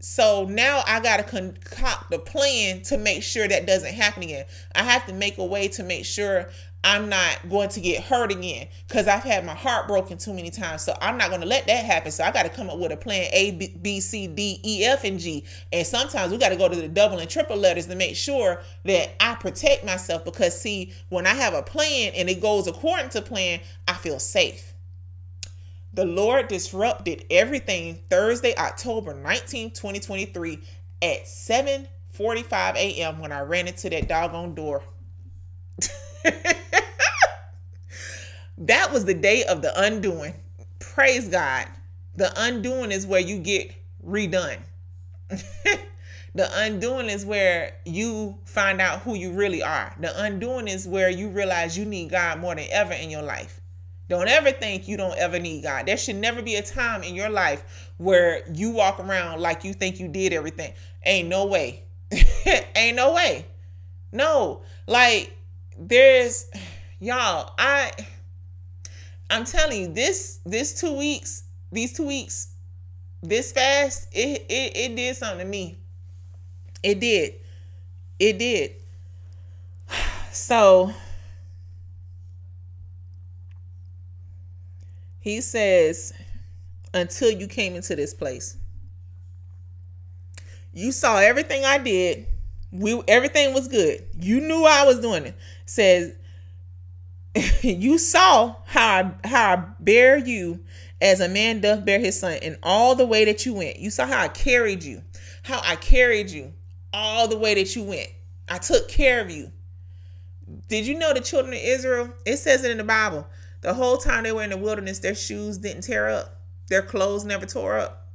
So now I got to concoct a plan to make sure that doesn't happen again. I have to make a way to make sure I'm not going to get hurt again because I've had my heart broken too many times. So I'm not going to let that happen. So I got to come up with a plan A, B, C, D, E, F, and G. And sometimes we got to go to the double and triple letters to make sure that I protect myself because, see, when I have a plan and it goes according to plan, I feel safe. The Lord disrupted everything Thursday, October 19, 2023 at 7:45 a.m. when I ran into that doggone door. that was the day of the undoing. Praise God. The undoing is where you get redone. the undoing is where you find out who you really are. The undoing is where you realize you need God more than ever in your life. Don't ever think you don't ever need God. There should never be a time in your life where you walk around like you think you did everything. Ain't no way. Ain't no way. No. Like there's y'all, I I'm telling you, this this two weeks, these two weeks, this fast, it it, it did something to me. It did. It did. So he says, until you came into this place. You saw everything I did. We everything was good. You knew I was doing it says, You saw how I, how I bear you as a man doth bear his son, in all the way that you went. You saw how I carried you, how I carried you all the way that you went. I took care of you. Did you know the children of Israel? It says it in the Bible. The whole time they were in the wilderness, their shoes didn't tear up, their clothes never tore up.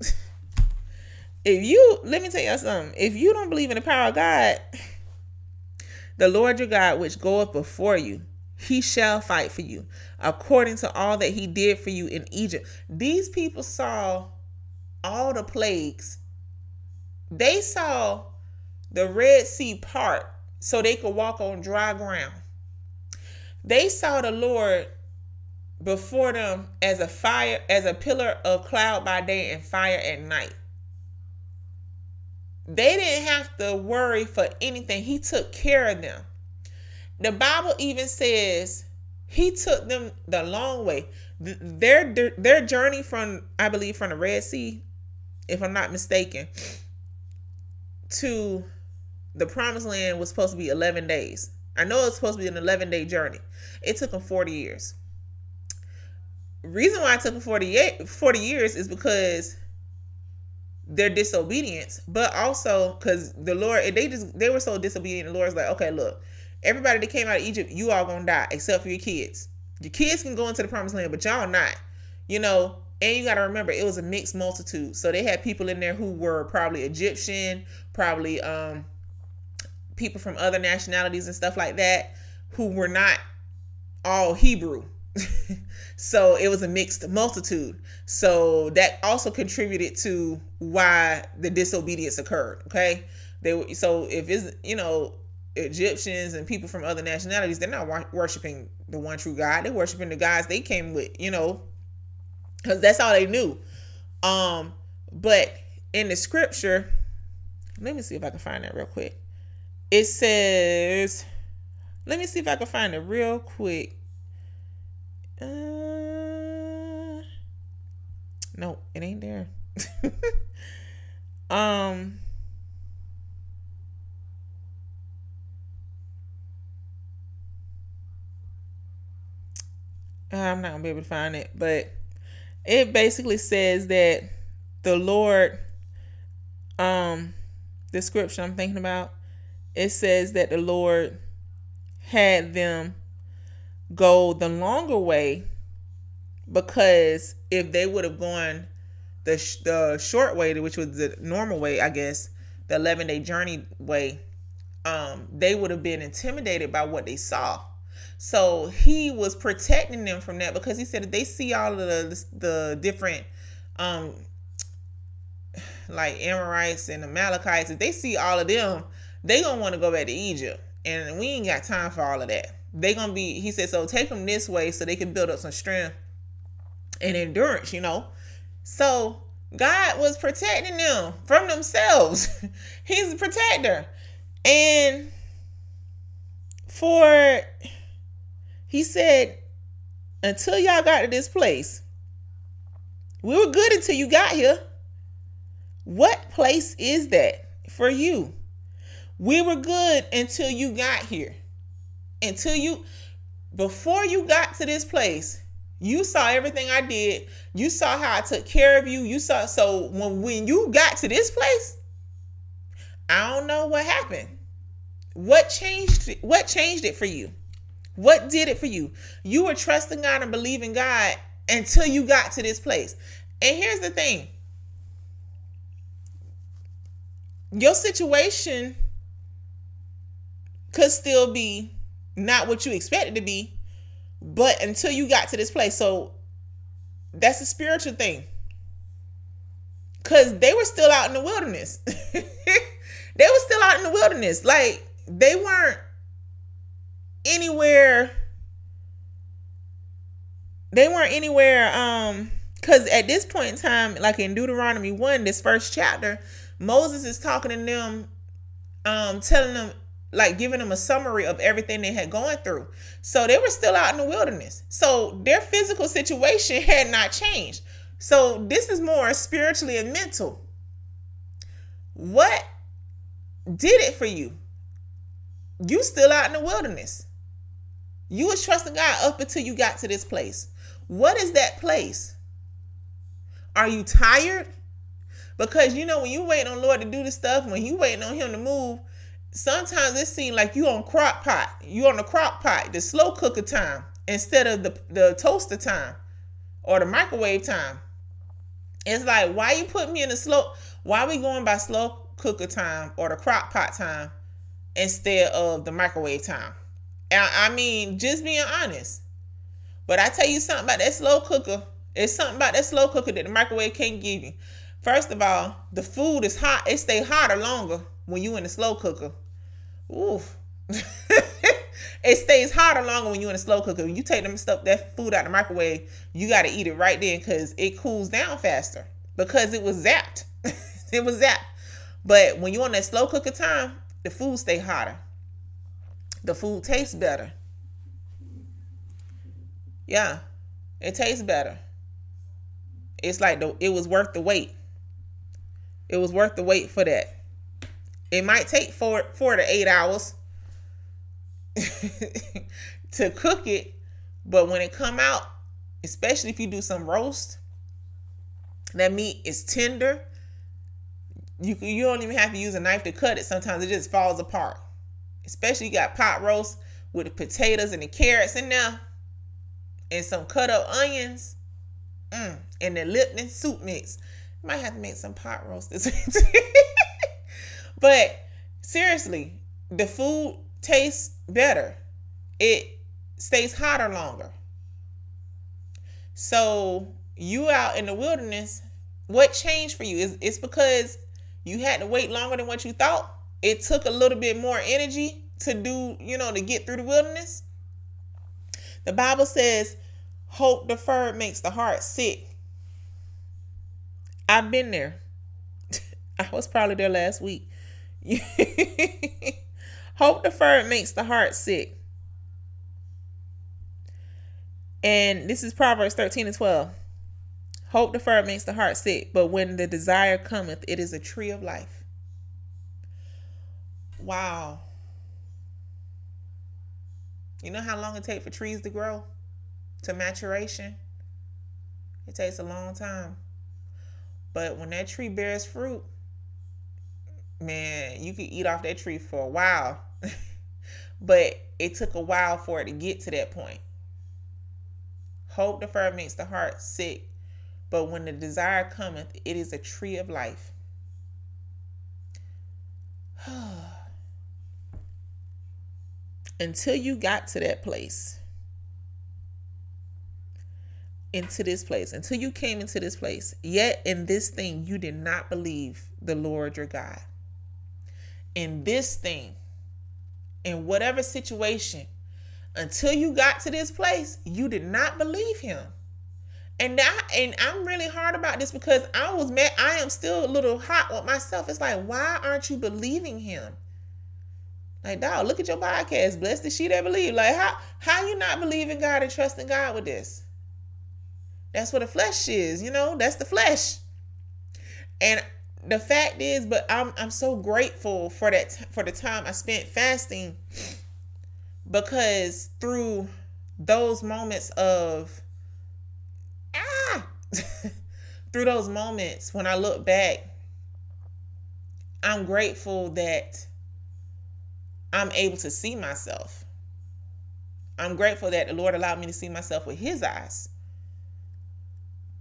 if you, let me tell you something, if you don't believe in the power of God, the Lord your God, which goeth before you, he shall fight for you, according to all that he did for you in Egypt. These people saw all the plagues. They saw the Red Sea part so they could walk on dry ground. They saw the Lord before them as a fire, as a pillar of cloud by day and fire at night. They didn't have to worry for anything. He took care of them. The Bible even says he took them the long way. Their their journey from I believe from the Red Sea, if I'm not mistaken, to the promised land was supposed to be 11 days. I know it's supposed to be an 11 day journey. It took them 40 years. Reason why it took them 48, 40 years is because their disobedience, but also because the Lord they just they were so disobedient. The Lord's like, okay, look, everybody that came out of Egypt, you all gonna die except for your kids. Your kids can go into the promised land, but y'all not. You know, and you got to remember it was a mixed multitude. So they had people in there who were probably Egyptian, probably um people from other nationalities and stuff like that who were not all Hebrew. so it was a mixed multitude. So that also contributed to why the disobedience occurred. Okay, they were, so if it's you know Egyptians and people from other nationalities, they're not worshiping the one true God. They're worshiping the guys they came with. You know, because that's all they knew. Um, but in the scripture, let me see if I can find that real quick. It says, let me see if I can find it real quick. Uh, no, it ain't there. um. I'm not gonna be able to find it, but it basically says that the Lord, um, the scripture I'm thinking about, it says that the Lord had them go the longer way because if they would have gone the sh- the short way, which was the normal way, I guess, the 11 day journey way, um, they would have been intimidated by what they saw. So he was protecting them from that because he said if they see all of the the different um like Amorites and Amalekites, if they see all of them, they gonna want to go back to Egypt. And we ain't got time for all of that. they gonna be. He said, so take them this way so they can build up some strength and endurance. You know, so God was protecting them from themselves. He's a protector, and for he said, until y'all got to this place, we were good until you got here. What place is that for you? We were good until you got here. Until you, before you got to this place, you saw everything I did. You saw how I took care of you. You saw, so when, when you got to this place, I don't know what happened. What changed it? What changed it for you? What did it for you? You were trusting God and believing God until you got to this place. And here's the thing your situation could still be not what you expected to be, but until you got to this place. So that's a spiritual thing. Cause they were still out in the wilderness. they were still out in the wilderness. Like they weren't anywhere. They weren't anywhere. Um, because at this point in time, like in Deuteronomy 1, this first chapter, Moses is talking to them, um, telling them, like giving them a summary of everything they had gone through. So they were still out in the wilderness. So their physical situation had not changed. So this is more spiritually and mental. What did it for you? You still out in the wilderness. You was trusting God up until you got to this place. What is that place? Are you tired? Because you know when you waiting on Lord to do the stuff, when you waiting on Him to move, sometimes it seems like you on crock pot. You on the crock pot, the slow cooker time instead of the the toaster time or the microwave time. It's like why you put me in the slow? Why we going by slow cooker time or the crock pot time instead of the microwave time? I mean, just being honest. But I tell you something about that slow cooker. It's something about that slow cooker that the microwave can't give you. First of all, the food is hot. It stay hotter longer when you in the slow cooker. Oof. it stays hotter longer when you in a slow cooker. When you take them stuff that food out of the microwave, you got to eat it right then because it cools down faster because it was zapped. it was zapped. But when you on that slow cooker time, the food stay hotter. The food tastes better. Yeah, it tastes better. It's like the it was worth the wait. It was worth the wait for that. It might take four four to eight hours to cook it, but when it come out, especially if you do some roast, that meat is tender. You you don't even have to use a knife to cut it. Sometimes it just falls apart. Especially you got pot roast with the potatoes and the carrots in there, and some cut up onions, mm, and the Lipton soup mix. You Might have to make some pot roast this week. But seriously, the food tastes better. It stays hotter longer. So you out in the wilderness, what changed for you? Is it's because you had to wait longer than what you thought? It took a little bit more energy to do, you know, to get through the wilderness. The Bible says, hope deferred makes the heart sick. I've been there. I was probably there last week. Hope deferred makes the heart sick. And this is Proverbs 13 and 12. Hope deferred makes the heart sick, but when the desire cometh, it is a tree of life. Wow. You know how long it takes for trees to grow? To maturation? It takes a long time. But when that tree bears fruit, man, you could eat off that tree for a while. but it took a while for it to get to that point. Hope deferred makes the heart sick, but when the desire cometh, it is a tree of life. Until you got to that place, into this place, until you came into this place, yet in this thing you did not believe the Lord your God. In this thing, in whatever situation, until you got to this place, you did not believe him. And that and I'm really hard about this because I was mad. I am still a little hot with myself. It's like, why aren't you believing him? Like, dog, look at your podcast. Blessed is she that believe. Like, how how you not believing God and trusting God with this? That's what the flesh is, you know. That's the flesh. And the fact is, but I'm I'm so grateful for that for the time I spent fasting because through those moments of ah through those moments when I look back, I'm grateful that I'm able to see myself. I'm grateful that the Lord allowed me to see myself with his eyes.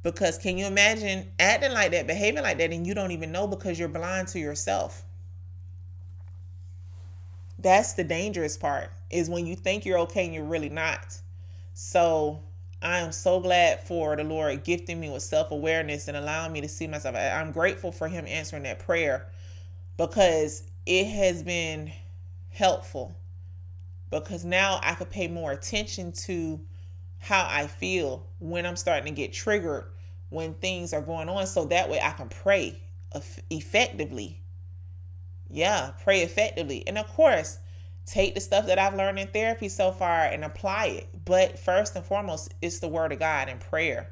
Because can you imagine acting like that, behaving like that, and you don't even know because you're blind to yourself? That's the dangerous part, is when you think you're okay and you're really not. So I am so glad for the Lord gifting me with self awareness and allowing me to see myself. I'm grateful for Him answering that prayer because it has been helpful. Because now I could pay more attention to how I feel when I'm starting to get triggered when things are going on so that way I can pray effectively. Yeah, pray effectively. And of course, take the stuff that I've learned in therapy so far and apply it. But first and foremost, it's the word of God and prayer.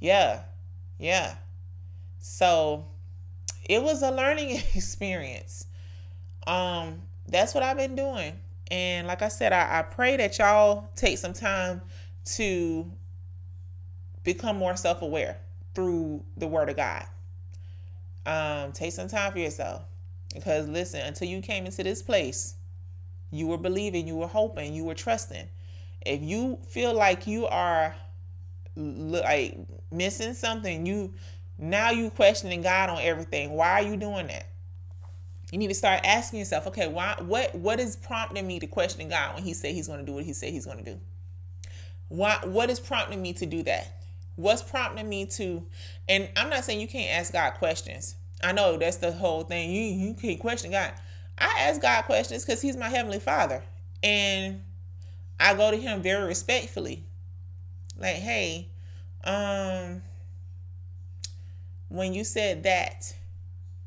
Yeah. Yeah. So it was a learning experience. Um, that's what I've been doing. And like I said, I, I pray that y'all take some time to become more self aware through the Word of God. Um, take some time for yourself. Because listen, until you came into this place, you were believing, you were hoping, you were trusting. If you feel like you are like missing something, you now you questioning God on everything. Why are you doing that? You need to start asking yourself, okay, why what what is prompting me to question God when he said he's going to do what he said he's going to do? Why what is prompting me to do that? What's prompting me to and I'm not saying you can't ask God questions. I know that's the whole thing. You you can't question God. I ask God questions because He's my heavenly Father, and I go to Him very respectfully. Like, hey, um, when you said that,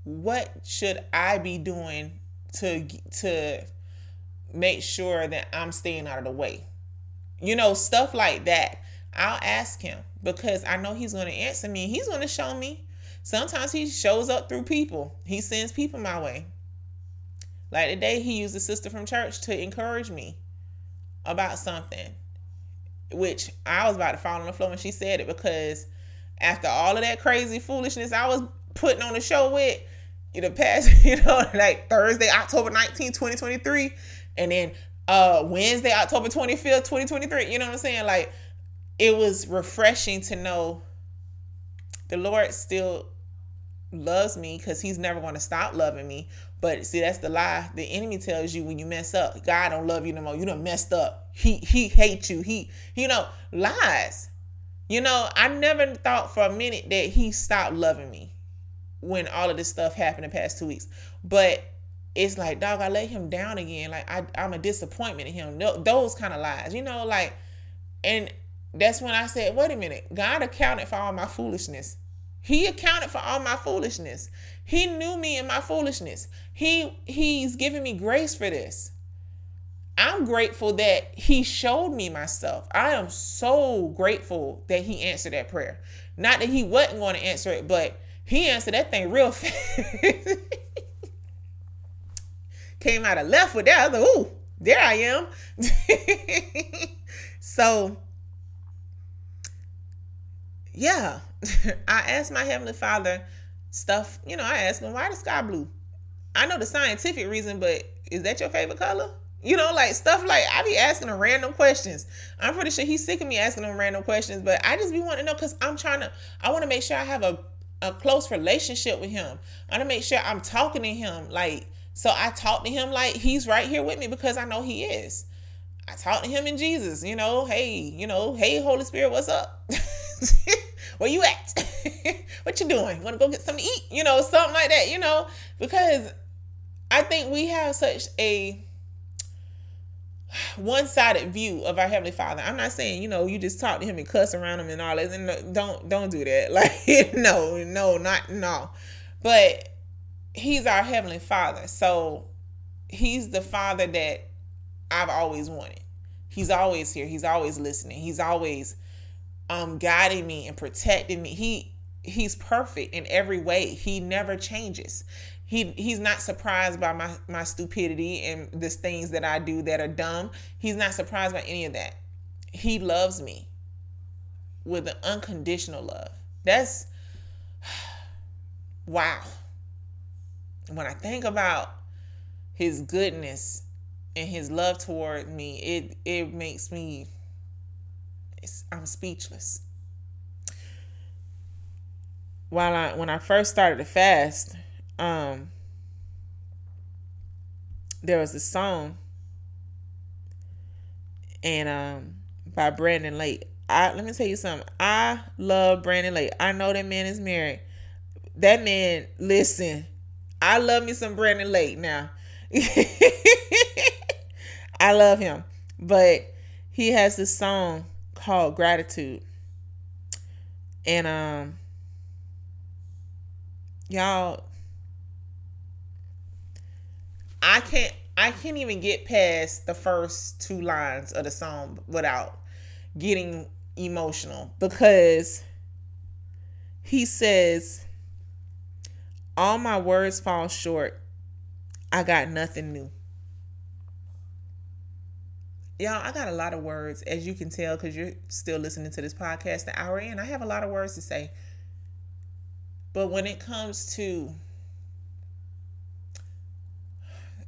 what should I be doing to to make sure that I'm staying out of the way? You know, stuff like that. I'll ask him because I know he's going to answer me. He's going to show me. Sometimes he shows up through people. He sends people my way. Like today, he used a sister from church to encourage me about something, which I was about to fall on the floor when she said it because after all of that crazy foolishness I was putting on the show with, you know, past, you know, like Thursday, October 19, 2023, and then uh Wednesday, October 25th, 2023. You know what I'm saying? Like it was refreshing to know the Lord still loves me because he's never going to stop loving me. But see, that's the lie the enemy tells you when you mess up. God don't love you no more. You done messed up. He he hates you. He you know lies. You know, I never thought for a minute that he stopped loving me when all of this stuff happened the past two weeks. But it's like, dog, I let him down again. Like I, I'm a disappointment in him. No, those kind of lies, you know, like, and that's when I said, wait a minute, God accounted for all my foolishness. He accounted for all my foolishness. He knew me and my foolishness. He he's giving me grace for this. I'm grateful that he showed me myself. I am so grateful that he answered that prayer. Not that he wasn't going to answer it, but he answered that thing real fast. Came out of left with that. I was like, ooh, there I am. so, yeah, I asked my Heavenly Father stuff. You know, I asked him, why the sky blue? I know the scientific reason, but is that your favorite color? You know, like stuff like I be asking him random questions. I'm pretty sure he's sick of me asking him random questions, but I just be wanting to know because I'm trying to, I want to make sure I have a a close relationship with him. I want to make sure I'm talking to him like so I talk to him like he's right here with me because I know he is. I talk to him in Jesus, you know, hey, you know, hey Holy Spirit, what's up? Where you at? what you doing? Want to go get something to eat? You know, something like that, you know, because I think we have such a one-sided view of our heavenly father i'm not saying you know you just talk to him and cuss around him and all this and don't don't do that like no no not no but he's our heavenly father so he's the father that i've always wanted he's always here he's always listening he's always um guiding me and protecting me he he's perfect in every way he never changes he he's not surprised by my my stupidity and the things that I do that are dumb. He's not surprised by any of that. He loves me with an unconditional love. That's wow. When I think about his goodness and his love toward me, it it makes me I'm speechless. While I when I first started to fast, um there was a song and um by Brandon Lake. I let me tell you something. I love Brandon Lake. I know that man is married. That man, listen, I love me some Brandon Lake now. I love him. But he has this song called Gratitude. And um y'all I can't I can't even get past the first two lines of the song without getting emotional because he says all my words fall short. I got nothing new. Y'all, I got a lot of words, as you can tell, because you're still listening to this podcast an hour in. I have a lot of words to say. But when it comes to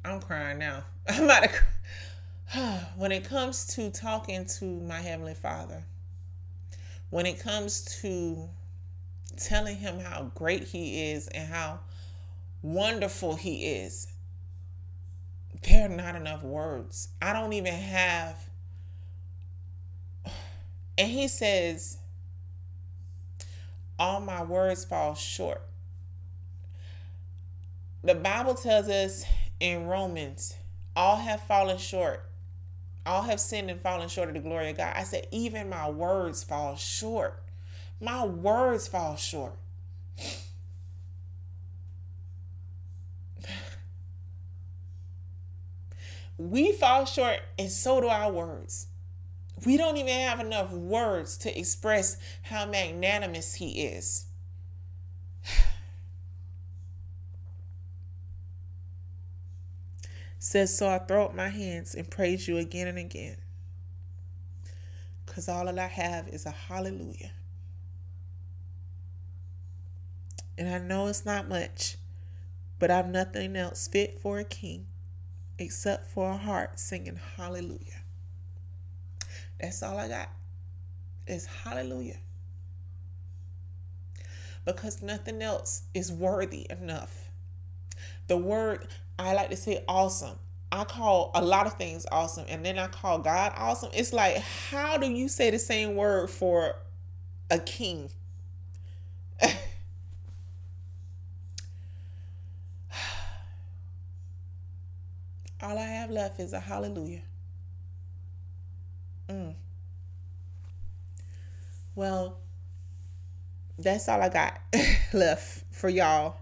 I'm crying now. I'm about to cry. when it comes to talking to my heavenly Father, when it comes to telling him how great he is and how wonderful he is, there are not enough words. I don't even have. And he says, All my words fall short. The Bible tells us in Romans, all have fallen short. All have sinned and fallen short of the glory of God. I said, even my words fall short. My words fall short. we fall short, and so do our words. We don't even have enough words to express how magnanimous He is. says, So I throw up my hands and praise you again and again. Because all that I have is a hallelujah. And I know it's not much, but I've nothing else fit for a king except for a heart singing hallelujah. That's all I got is hallelujah. Because nothing else is worthy enough. The word, I like to say awesome. I call a lot of things awesome and then I call God awesome. It's like, how do you say the same word for a king? all I have left is a hallelujah. Mm. Well, that's all I got left for y'all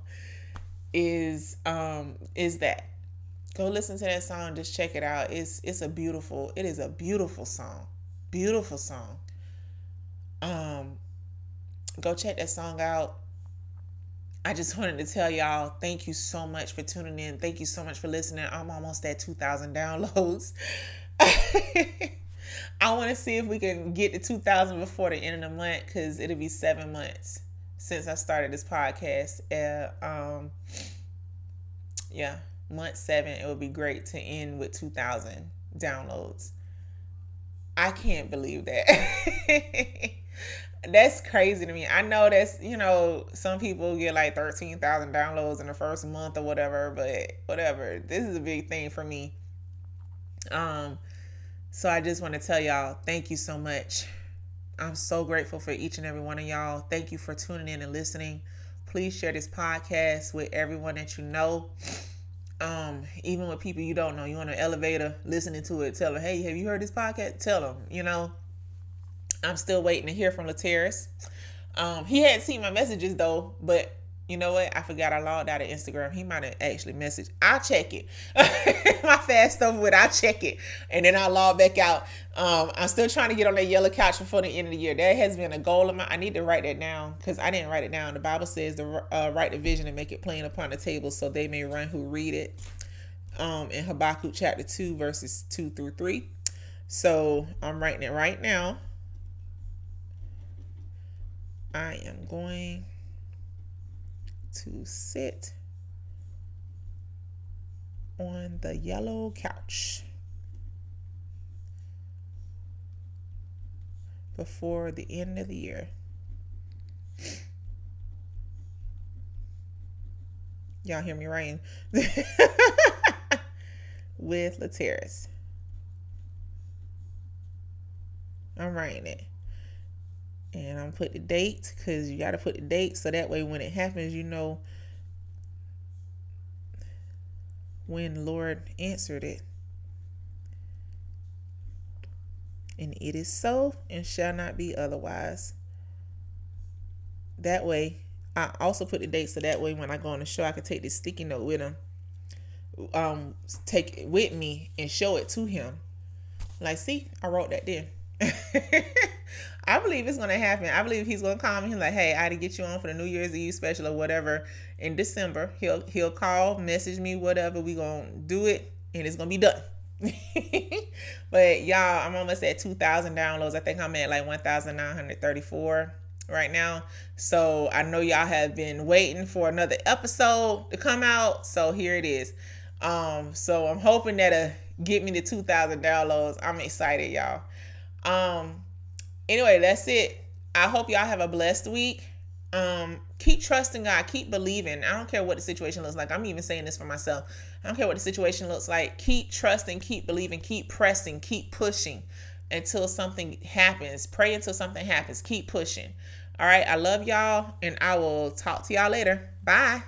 is um is that go listen to that song just check it out it's it's a beautiful it is a beautiful song beautiful song um go check that song out i just wanted to tell y'all thank you so much for tuning in thank you so much for listening i'm almost at 2000 downloads i want to see if we can get to 2000 before the end of the month because it'll be seven months since I started this podcast. Uh, um, yeah, month seven, it would be great to end with 2,000 downloads. I can't believe that. that's crazy to me. I know that's, you know, some people get like 13,000 downloads in the first month or whatever, but whatever. This is a big thing for me. Um so I just want to tell y'all thank you so much I'm so grateful for each and every one of y'all. Thank you for tuning in and listening. Please share this podcast with everyone that you know. Um, even with people you don't know, you on an elevator listening to it, tell them, hey, have you heard this podcast? Tell them, you know. I'm still waiting to hear from Lateris. Um, he hadn't seen my messages though, but you know what? I forgot I logged out of Instagram. He might have actually messaged. I'll check it. My fast stuff with I'll check it. And then I'll log back out. Um, I'm still trying to get on that yellow couch before the end of the year. That has been a goal of mine. I need to write that down because I didn't write it down. The Bible says to uh, write the vision and make it plain upon the table so they may run who read it. Um, in Habakkuk chapter 2, verses 2 through 3. So I'm writing it right now. I am going to sit on the yellow couch before the end of the year. Y'all hear me writing with Lateris. I'm writing it and I'm put the date because you got to put the date so that way when it happens, you know when Lord answered it. And it is so and shall not be otherwise. That way, I also put the date so that way when I go on the show, I can take this sticky note with him, um, take it with me and show it to him. Like, see, I wrote that there. I believe it's gonna happen. I believe he's gonna call me. He's like, "Hey, I had to get you on for the New Year's Eve special or whatever in December." He'll he'll call, message me, whatever. We gonna do it, and it's gonna be done. but y'all, I'm almost at 2,000 downloads. I think I'm at like 1,934 right now. So I know y'all have been waiting for another episode to come out. So here it is. Um, so I'm hoping that'll get me to 2,000 downloads. I'm excited, y'all. Um, anyway, that's it. I hope y'all have a blessed week. Um, keep trusting God, keep believing. I don't care what the situation looks like. I'm even saying this for myself. I don't care what the situation looks like. Keep trusting, keep believing, keep pressing, keep pushing until something happens. Pray until something happens. Keep pushing. All right. I love y'all, and I will talk to y'all later. Bye.